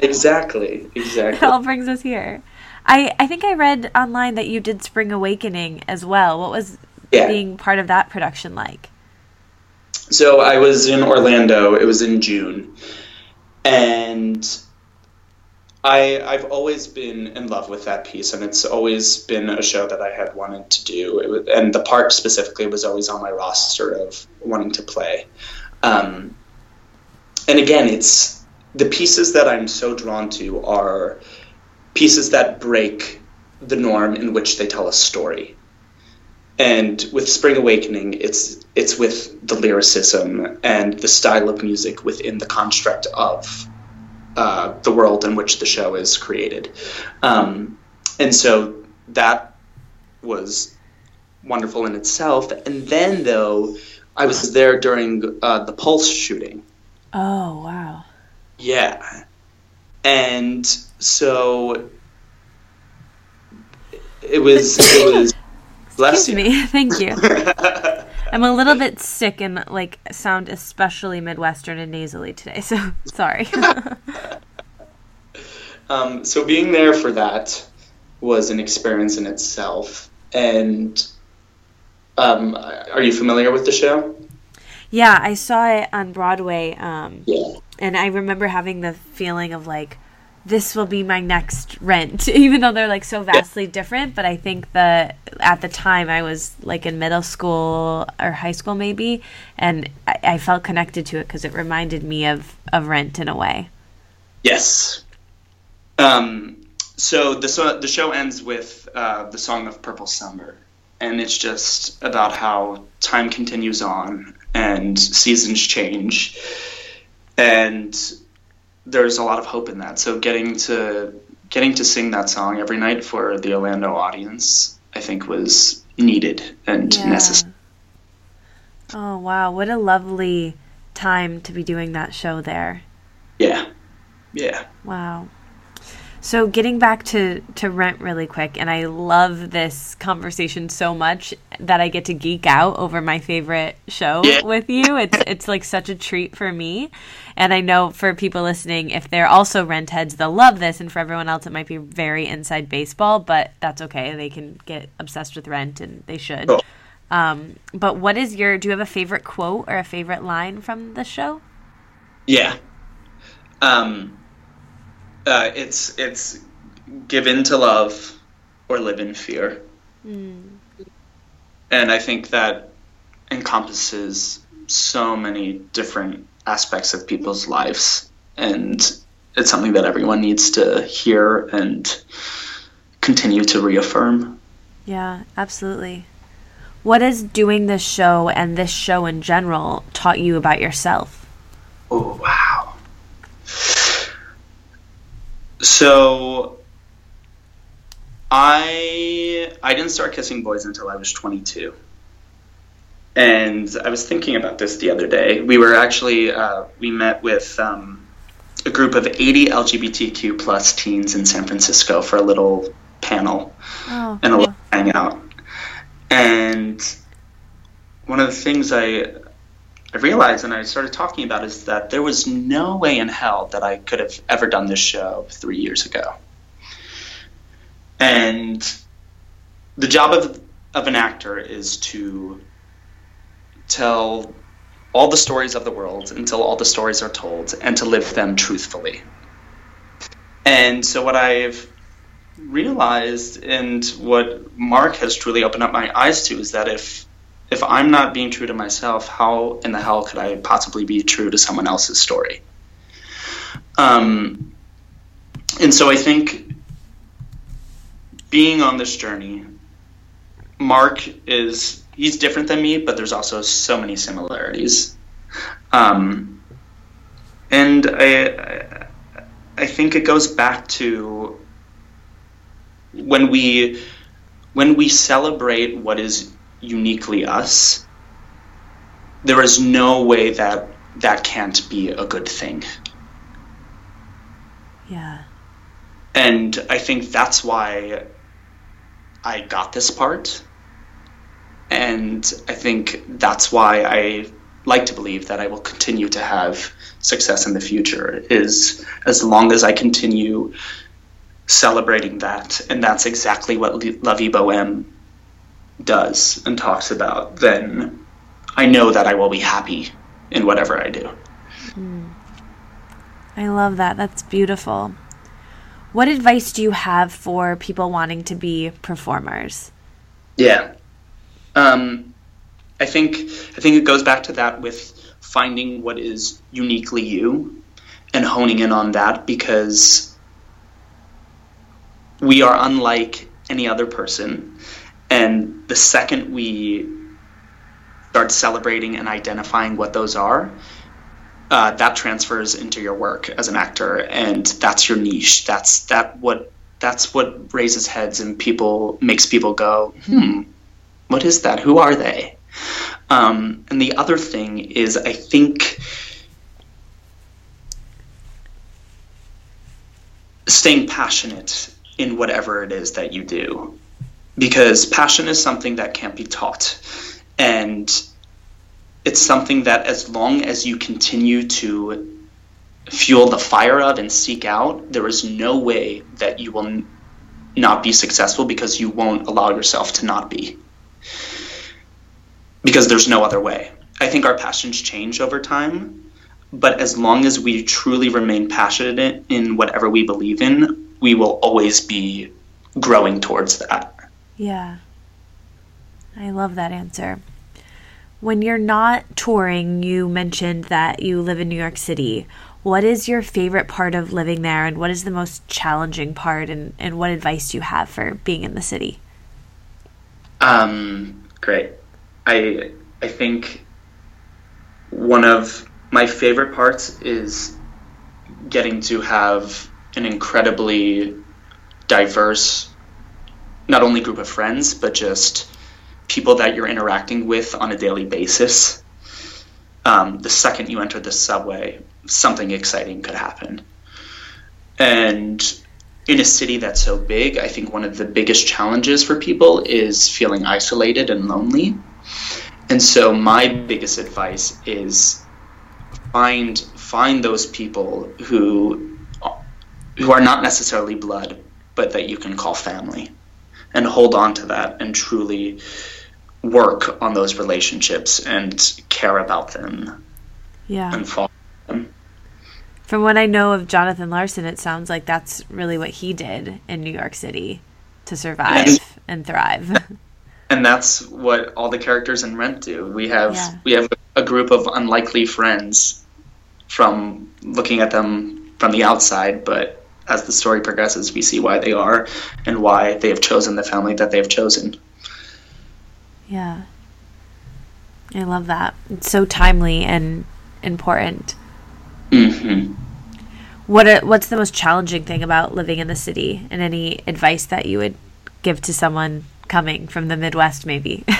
Exactly. it Exactly. all brings us here. I, I think I read online that you did Spring Awakening as well. What was Yeah. being part of that production like? So I was in Orlando. It was in June, and I I've always been in love with that piece, and it's always been a show that I had wanted to do. Was, and the part specifically was always on my roster of wanting to play. Um, and again, it's the pieces that I'm so drawn to are pieces that break the norm in which they tell a story. And with Spring Awakening, it's it's with the lyricism and the style of music within the construct of uh, the world in which the show is created. Um, and so that was wonderful in itself. And then, though, I was there during uh, the Pulse shooting. Oh wow. Yeah. And so it was it was bless Excuse you. me. Thank you. I'm a little bit sick and like sound especially Midwestern and nasally today, so sorry. Um, so being there for that was an experience in itself. And um, are you familiar with the show? yeah, I saw it on Broadway, um, Yeah. and I remember having the feeling of like, this will be my next rent, even though they're like so vastly different. But I think that at the time I was like in middle school or high school maybe, and I, I felt connected to it because it reminded me of of Rent in a way. Yes. Um, so the so the show ends with uh, the song of Purple Summer, and it's just about how time continues on and seasons change, and there's a lot of hope in that. So getting to getting to sing that song every night for the Orlando audience, I think, was needed and necessary. Oh wow, what a lovely time to be doing that show there. Yeah, yeah. Wow. So getting back to to Rent really quick, and I love this conversation so much that I get to geek out over my favorite show Yeah. with you. It's it's like such a treat for me, and I know for people listening, if they're also Rent heads, they'll love this, and for everyone else, it might be very inside baseball, but that's okay. They can get obsessed with Rent, and they should. Cool. Um, but what is your? Do you have a favorite quote or a favorite line from the show? Yeah. Um, uh, it's it's give in to love or live in fear. And I think that encompasses so many different aspects of people's lives. And it's something that everyone needs to hear and continue to reaffirm. Yeah, absolutely. What has doing this show and this show in general taught you about yourself? Oh wow. So I I didn't start kissing boys until I was 22. And I was thinking about this the other day. We were actually uh, we met with um, a group of 80 LGBTQ plus teens in San Francisco for a little panel Oh, and a little hangout. And one of the things I I realized and I started talking about is that there was no way in hell that I could have ever done this show three years ago. And the job of of an actor is to tell all the stories of the world until all the stories are told and to live them truthfully. And so what I've realized and what Mark has truly opened up my eyes to is that if if I'm not being true to myself, how in the hell could I possibly be true to someone else's story? Um, and so I think being on this journey, Mark is he's different than me, but there's also so many similarities. Um, and I, I, think it goes back to when we when we celebrate what is uniquely us. There is no way that that can't be a good thing. Yeah. And I think that's why I got this part. And I think that's why I like to believe that I will continue to have success in the future is as long as I continue celebrating that and that's exactly what La Vie Boheme does and talks about then I know that I will be happy in whatever I do. I love that. That's beautiful. What advice do you have for people wanting to be performers? Yeah. Um, I think I think it goes back to that with finding what is uniquely you and honing in on that because we are unlike any other person and the second we start celebrating and identifying what those are uh, that transfers into your work as an actor. And that's your niche. That's that what that's what raises heads and people makes people go hmm what is that? Who are they? Um, and the other thing is i think staying passionate in whatever it is that you do because passion is something that can't be taught. And it's something that as long as you continue to fuel the fire of and seek out there is no way that you will not be successful because you won't allow yourself to not be. Because there's no other way. I think our passions change over time but as long as we truly remain passionate in whatever we believe in we will always be growing towards that Yeah. I love that answer. When you're not touring, you mentioned that you live in New York City. What is your favorite part of living there, and what is the most challenging part, and, and what advice do you have for being in the city? Um, great. I I think one of my favorite parts is getting to have an incredibly diverse, not only group of friends, but just people that you're interacting with on a daily basis. Um, the second you enter the subway, something exciting could happen. And in a city that's so big, I think one of the biggest challenges for people is feeling isolated and lonely. And so my biggest advice is find find those people who who are not necessarily blood, but that you can call family. And hold on to that and truly work on those relationships and care about them Yeah. and follow them. From what I know of Jonathan Larson, it sounds like that's really what he did in New York City to survive Yes. and thrive. and that's what all the characters in Rent do. We have Yeah. we have a group of unlikely friends from looking at them from the outside, but as the story progresses, we see why they are and why they have chosen the family that they have chosen. yeah. I love that. It's so timely and important. hmm What are, what's the most challenging thing about living in the city and any advice that you would give to someone coming from the Midwest maybe?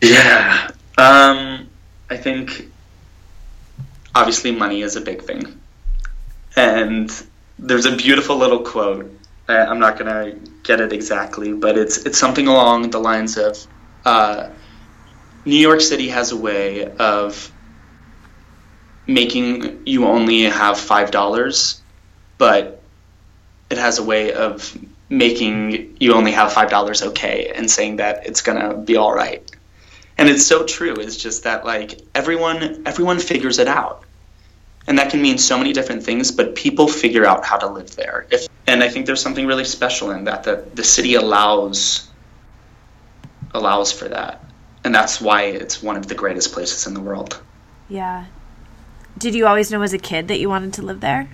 Yeah. Um, I think obviously money is a big thing. And there's a beautiful little quote. I'm not to get it exactly, but it's it's something along the lines of uh, New York City has a way of making you only have five dollars, but it has a way of making you only have five dollars okay and saying that it's gonna be all right. And it's so true. It's just that like everyone everyone figures it out and that can mean so many different things but people figure out how to live there if, and i think there's something really special in that that the city allows allows for that and that's why it's one of the greatest places in the world yeah. Did you always know as a kid that you wanted to live there?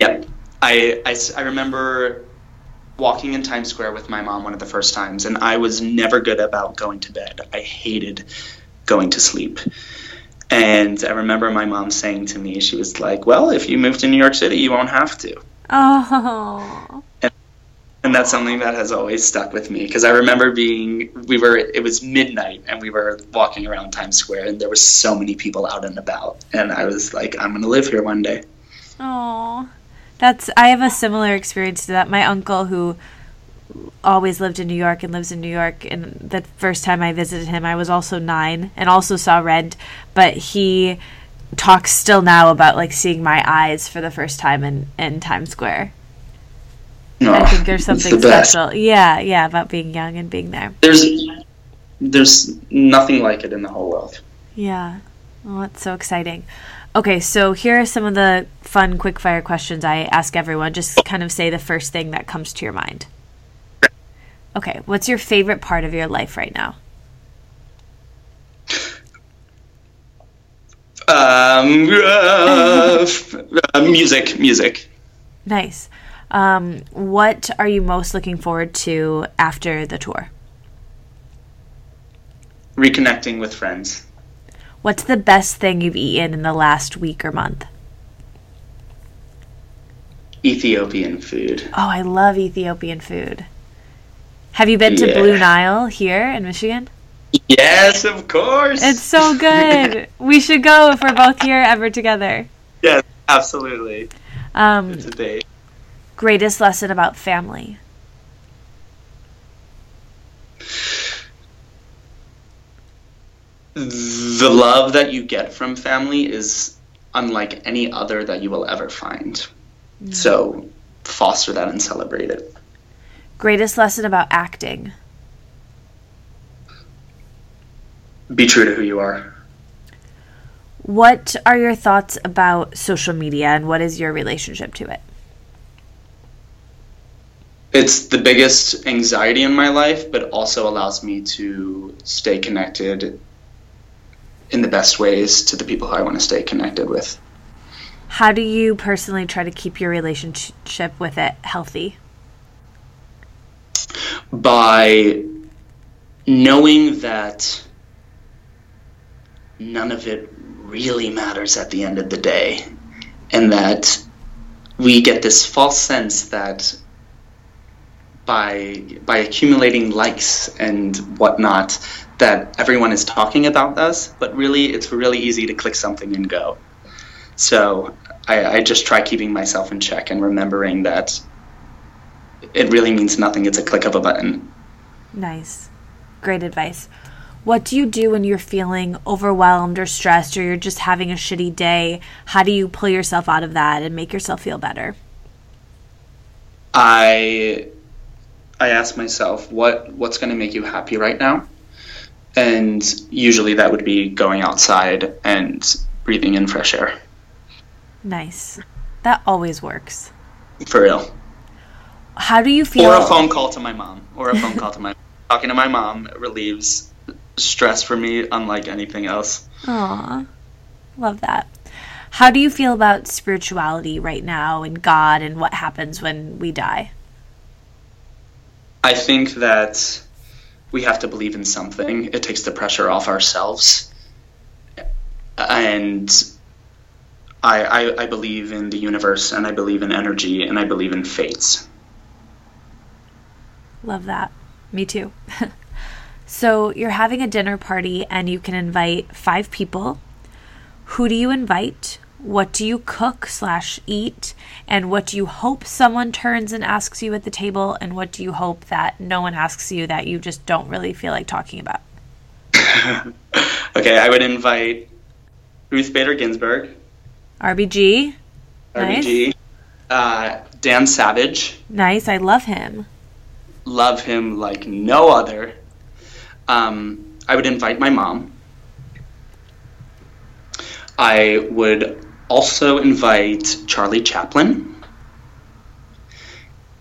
Yep. I I remember walking in Times Square with my mom one of the first times, and I was never good about going to bed. I hated going to sleep. And I remember my mom saying to me, she was like, Well, if you move to New York City, you won't have to. Oh. And and that's something that has always stuck with me because I remember being, we were, it was midnight and we were walking around Times Square and there were so many people out and about. And I was like, I'm going to live here one day. Oh. That's I have a similar experience to that. My uncle who always lived in New York and lives in New York and the first time I visited him I was also 9 and also saw Rent, but he talks still now about like seeing my eyes for the first time in in Times Square. No, I think there's something the special. Yeah, yeah, about being young and being there. There's, there's nothing like it in the whole world. Yeah. Well, that's so exciting. Okay, so here are some of the fun quickfire questions I ask everyone. Just kind of say the first thing that comes to your mind. Okay, what's your favorite part of your life right now? Um, uh, uh, music, music. Nice. Um, what are you most looking forward to after the tour? Reconnecting with friends. What's the best thing you've eaten in the last week or month? Ethiopian food. Oh, I love Ethiopian food. Have you been to Yeah. Blue Nile here in Michigan? Yes, of course. It's so good. we should go if we're both here ever together. yes, absolutely. Um, It's a date. greatest lesson about family. The love that you get from family is unlike any other that you will ever find. So foster that and celebrate it. Greatest lesson about acting. Be true to who you are. What are your thoughts about social media and what is your relationship to it? It's the biggest anxiety in my life, but also allows me to stay connected in the best ways to the people I want to stay connected with. How do you personally try to keep your relationship with it healthy? By knowing that none of it really matters at the end of the day, and that we get this false sense that by by accumulating likes and whatnot that everyone is talking about us, but really it's really easy to click something and go. So I, I just try keeping myself in check and remembering that it really means nothing. It's a click of a button. Nice. Great advice. What do you do when you're feeling overwhelmed or stressed or you're just having a shitty day? How do you pull yourself out of that and make yourself feel better? I I ask myself what what's going to make you happy right now, and usually that would be going outside and breathing in fresh air. Nice. That always works. For real. How do you feel? Or a phone call to my mom. Or a phone call to my talking to my mom relieves stress for me unlike anything else. Aw, love that. How do you feel about spirituality right now and God and what happens when we die? I think that we have to believe in something. It takes the pressure off ourselves. And I, I, I believe in the universe and I believe in energy and I believe in fates. Love that. Me too. so you're having a dinner party and you can invite five people. Who do you invite? What do you cook slash eat? And what do you hope someone turns and asks you at the table? And what do you hope that no one asks you that you just don't really feel like talking about? okay, I would invite Ruth Bader Ginsburg, RBG. Nice. RBG, uh, Dan Savage, Nice. I love him. Love him like no other. Um, I would invite my mom. I would also invite Charlie Chaplin.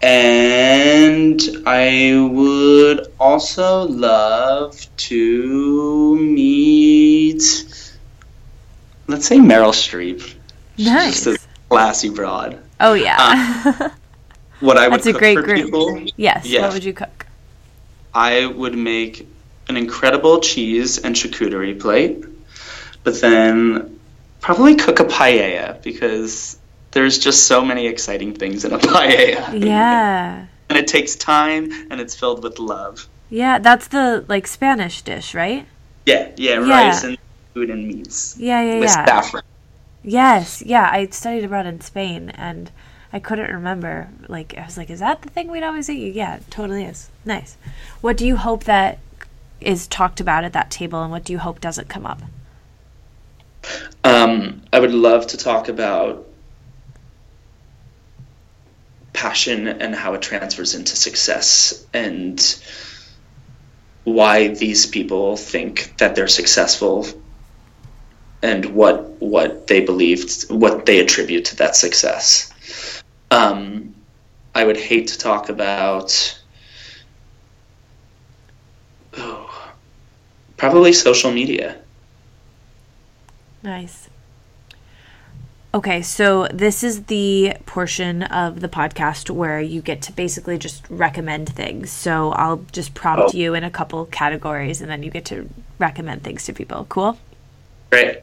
And I would also love to meet, let's say, Meryl Streep. She's Nice. just a classy broad. Oh, yeah. what I would That's a cook great for group. people. Yes. Yeah. What would you cook? I would make an incredible cheese and charcuterie plate, but then probably cook a paella because there's just so many exciting things in a paella. Yeah. And it takes time and it's filled with love. Yeah, that's the like Spanish dish, right? Yeah, yeah, Yeah. rice and food and meats. Yeah, yeah, With yeah. saffron. Yes, yeah. I studied abroad in Spain, and I couldn't remember. Like, I was like, "Is that the thing we'd always eat?" Yeah, totally is. Nice. What do you hope that is talked about at that table, and what do you hope doesn't come up? Um, I would love to talk about passion and how it transfers into success and why these people think that they're successful and what what they believed what they attribute to that success um, i would hate to talk about oh, probably social media Nice. Okay, so this is the portion of the podcast where you get to basically just recommend things. So I'll just prompt Oh. you in a couple categories, and then you get to recommend things to people. Cool. great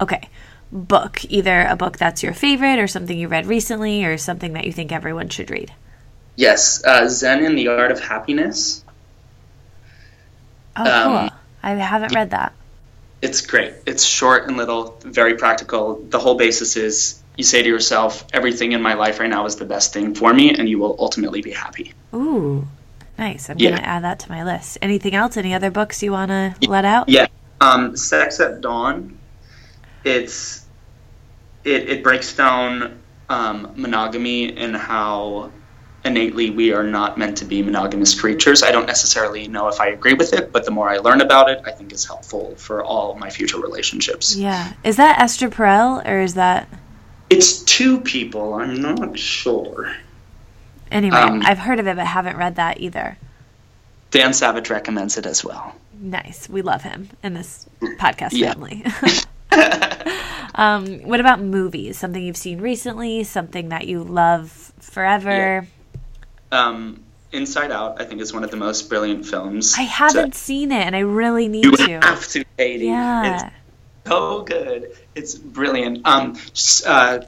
Okay. Book. Either a book that's your favorite or something you read recently or something that you think everyone should read. Yes, uh, Zen and the Art of Happiness. Oh, cool. Um, I haven't read that. It's great. It's short and little, very practical. The whole basis is you say to yourself, everything in my life right now is the best thing for me, and you will ultimately be happy. Ooh, nice. I'm Yeah. going to add that to my list. Anything else? Any other books you want to let out? Yeah. Um, Sex at Dawn. It's it, it breaks down um, monogamy and how innately we are not meant to be monogamous creatures. I don't necessarily know if I agree with it, but the more I learn about it, I think it's helpful for all my future relationships. Yeah. Is that Esther Perel or is that. It's two people. I'm not sure. Anyway, Um, I've heard of it but haven't read that either. Dan Savage recommends it as well. Nice. We love him in this podcast Yeah. family. um, what about movies? Something you've seen recently? Something that you love forever? Um, Inside Out, I think, is one of the most brilliant films. I haven't seen it and I really need You to. have to, Katie. Yeah. It's so good. It's brilliant. Um, uh,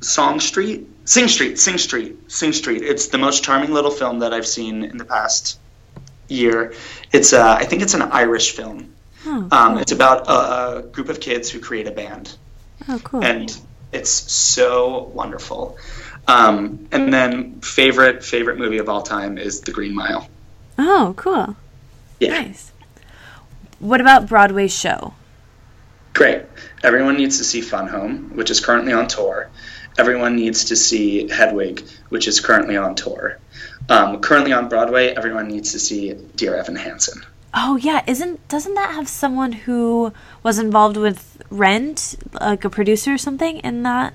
Song Street, Sing Street, Sing Street, Sing Street. It's the most charming little film that I've seen in the past year. It's, uh, I think, it's an Irish film. Oh, Um, it's about a, a group of kids who create a band. oh, cool. and it's so wonderful. Um, and then favorite favorite movie of all time is The Green Mile. oh, cool. Yeah, Nice. What about Broadway show? great. Everyone needs to see Fun Home, which is currently on tour. Everyone needs to see Hedwig, which is currently on tour. Um, currently on Broadway, everyone needs to see Dear Evan Hansen. Oh yeah, isn't doesn't that have someone who was involved with Rent, like a producer or something in that?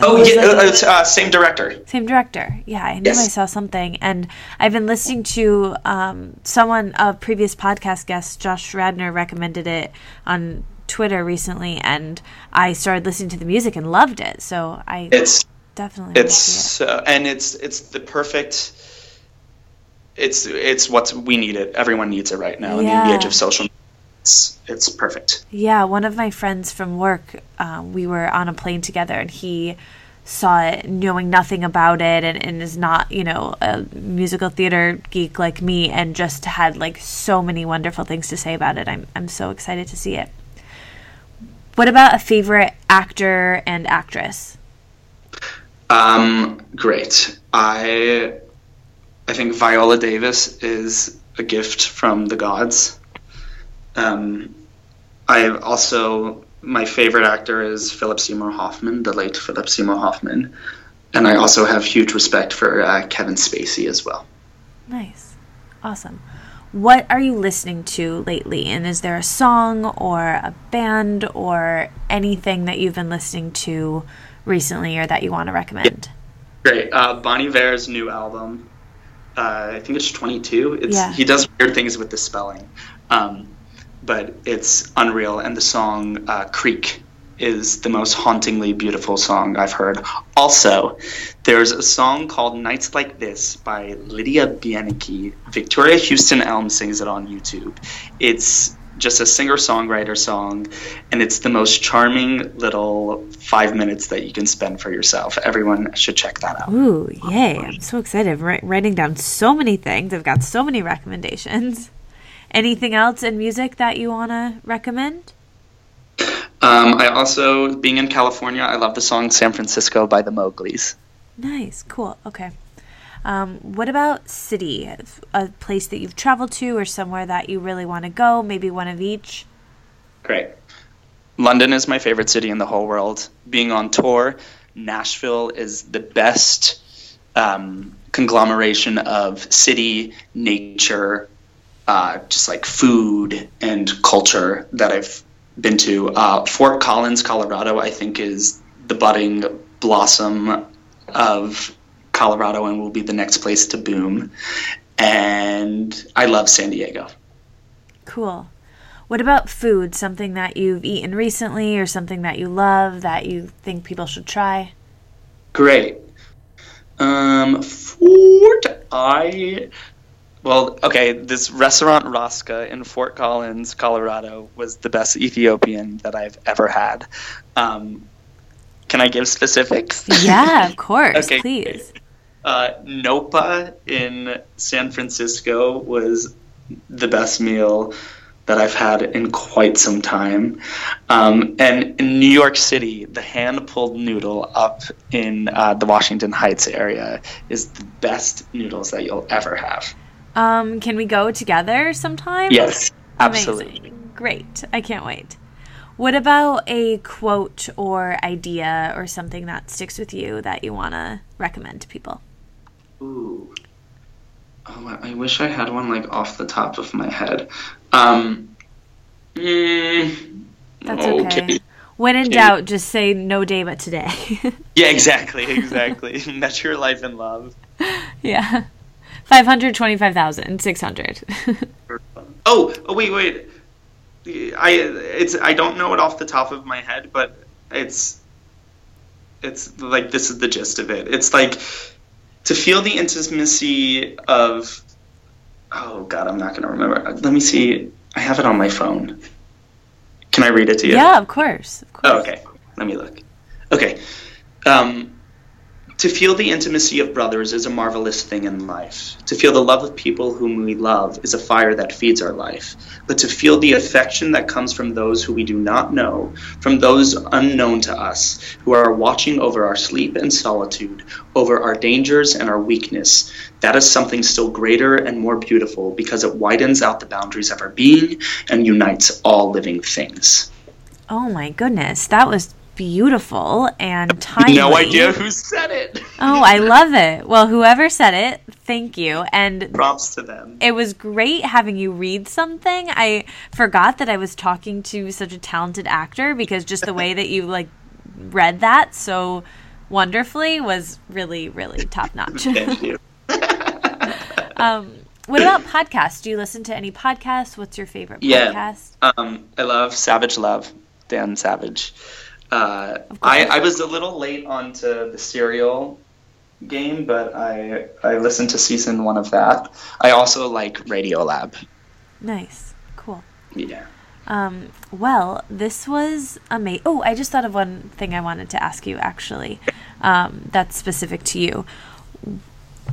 Oh yeah, that- uh, uh, same director. Same director. Yeah, I knew Yes. I saw something. And I've been listening to um, someone, a previous podcast guest, Josh Radnor, recommended it on Twitter recently. And I started listening to the music and loved it. So I It's definitely it's it. uh, and it's it's the perfect it's it's what we need it everyone needs it right now yeah. in the age of social it's it's perfect Yeah, one of my friends from work, um, we were on a plane together and he saw it knowing nothing about it and, and is not, you know, a musical theater geek like me and just had like so many wonderful things to say about it. I'm, I'm so excited to see it. What about a favorite actor and actress? um great i i think viola davis is a gift from the gods um i also my favorite actor is philip seymour hoffman the late philip seymour hoffman and i also have huge respect for uh, kevin spacey as well Nice. Awesome. What are you listening to lately? And is there a song or a band or anything that you've been listening to recently or that you want to recommend? Great. Uh, Bon Iver's new album. Uh, I think it's 22. It's Yeah. he does weird things with the spelling, um, but it's unreal. And the song uh, "Creek" is the most hauntingly beautiful song I've heard. Also, there's a song called Nights Like This by Lydia Bianchi. Victoria Houston Elm sings it on YouTube. It's just a singer songwriter song, and it's the most charming little five minutes that you can spend for yourself. Everyone should check that out. Ooh, yay. I'm so excited. I'm writing down so many things. I've got so many recommendations. Anything else in music that you want to recommend? Um, I also, being in California, I love the song San Francisco by the Mowgli's. Nice, cool. Okay. Um, what about city? A place that you've traveled to or somewhere that you really want to go? Maybe one of each? Great. London is my favorite city in the whole world. Being on tour, Nashville is the best um, conglomeration of city, nature, uh, just like food and culture that I've been to. Uh, Fort Collins, Colorado, I think is the budding blossom of Colorado and will be the next place to boom. And I love San Diego. Cool. What about food? Something that you've eaten recently or something that you love that you think people should try? Great. Um, Fort, I well, okay, this restaurant Raska in Fort Collins, Colorado, was the best Ethiopian that I've ever had. Um, can I give specifics? Yeah, of course, okay. please. Uh, Nopa in San Francisco was the best meal that I've had in quite some time. Um, and in New York City, the hand pulled noodle up in uh, the Washington Heights area is the best noodles that you'll ever have. Um, can we go together sometime? Yes, absolutely. Amazing. Great. I can't wait. What about a quote or idea or something that sticks with you that you want to recommend to people? Ooh. Oh, I wish I had one like off the top of my head. Um, mm, That's okay. When in doubt, just say no day but today. yeah, exactly, exactly. Measure your life and love. Yeah. Five hundred twenty-five thousand six hundred. oh, oh, wait, wait. I it's I don't know it off the top of my head, but it's it's like this is the gist of it. It's like to feel the intimacy of oh god, I'm not gonna remember. Let me see. I have it on my phone. Can I read it to you? Yeah, of course. Of course. Oh, okay. Let me look. Okay. Um, to feel the intimacy of brothers is a marvelous thing in life. To feel the love of people whom we love is a fire that feeds our life. But to feel the affection that comes from those who we do not know, from those unknown to us, who are watching over our sleep and solitude, over our dangers and our weakness, that is something still greater and more beautiful because it widens out the boundaries of our being and unites all living things. Oh my goodness, that was beautiful and timely. No idea who said it. oh, I love it. Well, whoever said it, thank you. And props to them. It was great having you read something. I forgot that I was talking to such a talented actor because just the way that you like read that so wonderfully was really, really top notch. thank you. um, what about podcasts? Do you listen to any podcasts? What's your favorite yeah, podcast? Um, I love Savage Love, Dan Savage. Uh, I, I was a little late onto the serial game, but I I listened to season one of that. I also like Radiolab. Nice, cool. Yeah. Um, well, this was amazing. Oh, I just thought of one thing I wanted to ask you actually. Um, that's specific to you.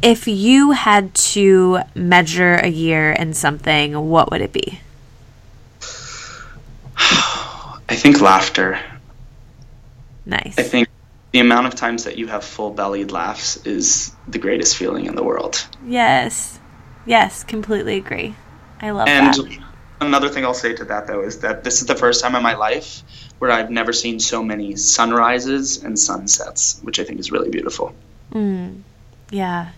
If you had to measure a year in something, what would it be? I think laughter. Nice. I think the amount of times that you have full bellied laughs is the greatest feeling in the world. Yes. Yes, completely agree. I love and that. And another thing I'll say to that though is that this is the first time in my life where I've never seen so many sunrises and sunsets, which I think is really beautiful. Mm. Yeah.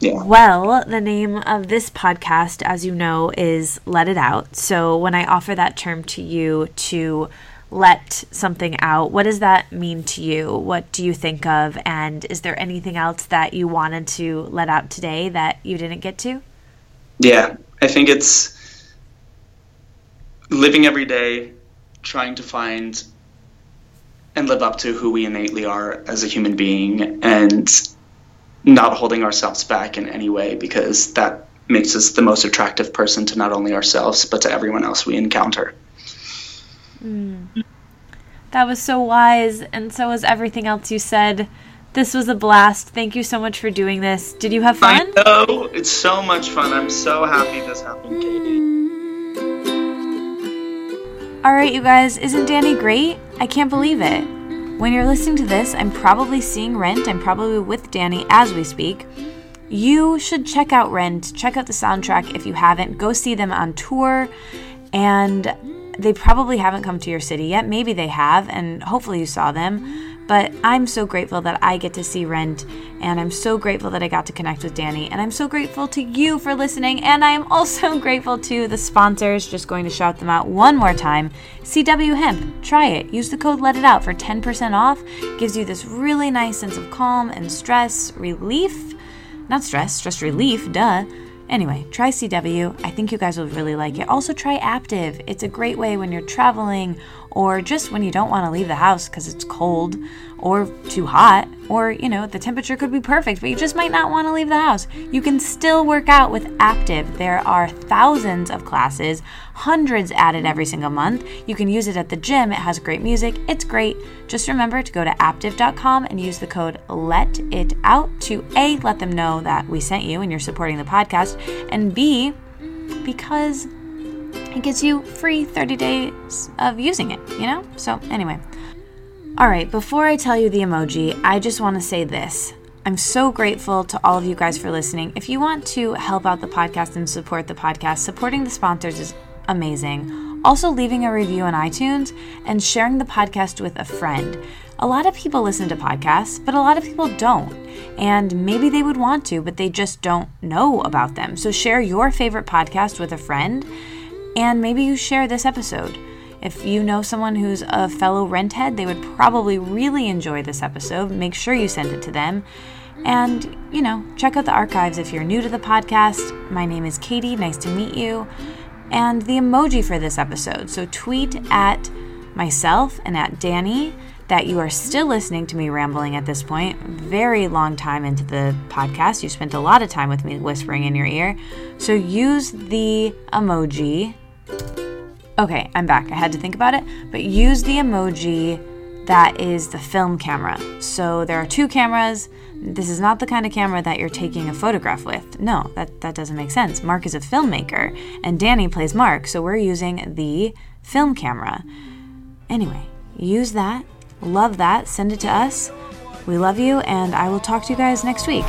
Yeah. Well, the name of this podcast, as you know, is Let It Out. So when I offer that term to you to let something out, what does that mean to you? What do you think of? And is there anything else that you wanted to let out today that you didn't get to? Yeah, I think it's living every day, trying to find and live up to who we innately are as a human being and not holding ourselves back in any way because that makes us the most attractive person to not only ourselves but to everyone else we encounter. Mm. That was so wise, and so was everything else you said. This was a blast. Thank you so much for doing this. Did you have fun? I know it's so much fun. I'm so happy this happened, Katie. All right, you guys, isn't Danny great? I can't believe it. When you're listening to this, I'm probably seeing Rent. I'm probably with Danny as we speak. You should check out Rent. Check out the soundtrack if you haven't. Go see them on tour. And they probably haven't come to your city yet. Maybe they have, and hopefully you saw them. But I'm so grateful that I get to see Rent, and I'm so grateful that I got to connect with Danny, and I'm so grateful to you for listening, and I am also grateful to the sponsors. Just going to shout them out one more time. CW Hemp, try it. Use the code Let It Out for 10% off. Gives you this really nice sense of calm and stress relief. Not stress, stress relief, duh. Anyway, try CW. I think you guys will really like it. Also, try Aaptiv. It's a great way when you're traveling or just when you don't want to leave the house because it's cold or too hot, or you know, the temperature could be perfect, but you just might not want to leave the house. You can still work out with Aaptiv. There are thousands of classes, hundreds added every single month. You can use it at the gym. It has great music. It's great. Just remember to go to aaptiv.com and use the code let it out to A, let them know that we sent you and you're supporting the podcast, and B, because it gives you free 30 days of using it, you know? So, anyway. All right, before I tell you the emoji, I just want to say this. I'm so grateful to all of you guys for listening. If you want to help out the podcast and support the podcast, supporting the sponsors is amazing. Also, leaving a review on iTunes and sharing the podcast with a friend. A lot of people listen to podcasts, but a lot of people don't. And maybe they would want to, but they just don't know about them. So, share your favorite podcast with a friend, and maybe you share this episode. If you know someone who's a fellow rent head, they would probably really enjoy this episode. Make sure you send it to them. And, you know, check out the archives if you're new to the podcast. My name is Katie. Nice to meet you. And the emoji for this episode. So tweet at myself and at Danny that you are still listening to me rambling at this point. Very long time into the podcast. You spent a lot of time with me whispering in your ear. So use the emoji Okay, I'm back. I had to think about it, but use the emoji that is the film camera. So there are two cameras. This is not the kind of camera that you're taking a photograph with. No, that, that doesn't make sense. Mark is a filmmaker, and Danny plays Mark, so we're using the film camera. Anyway, use that. Love that. Send it to us. We love you, and I will talk to you guys next week.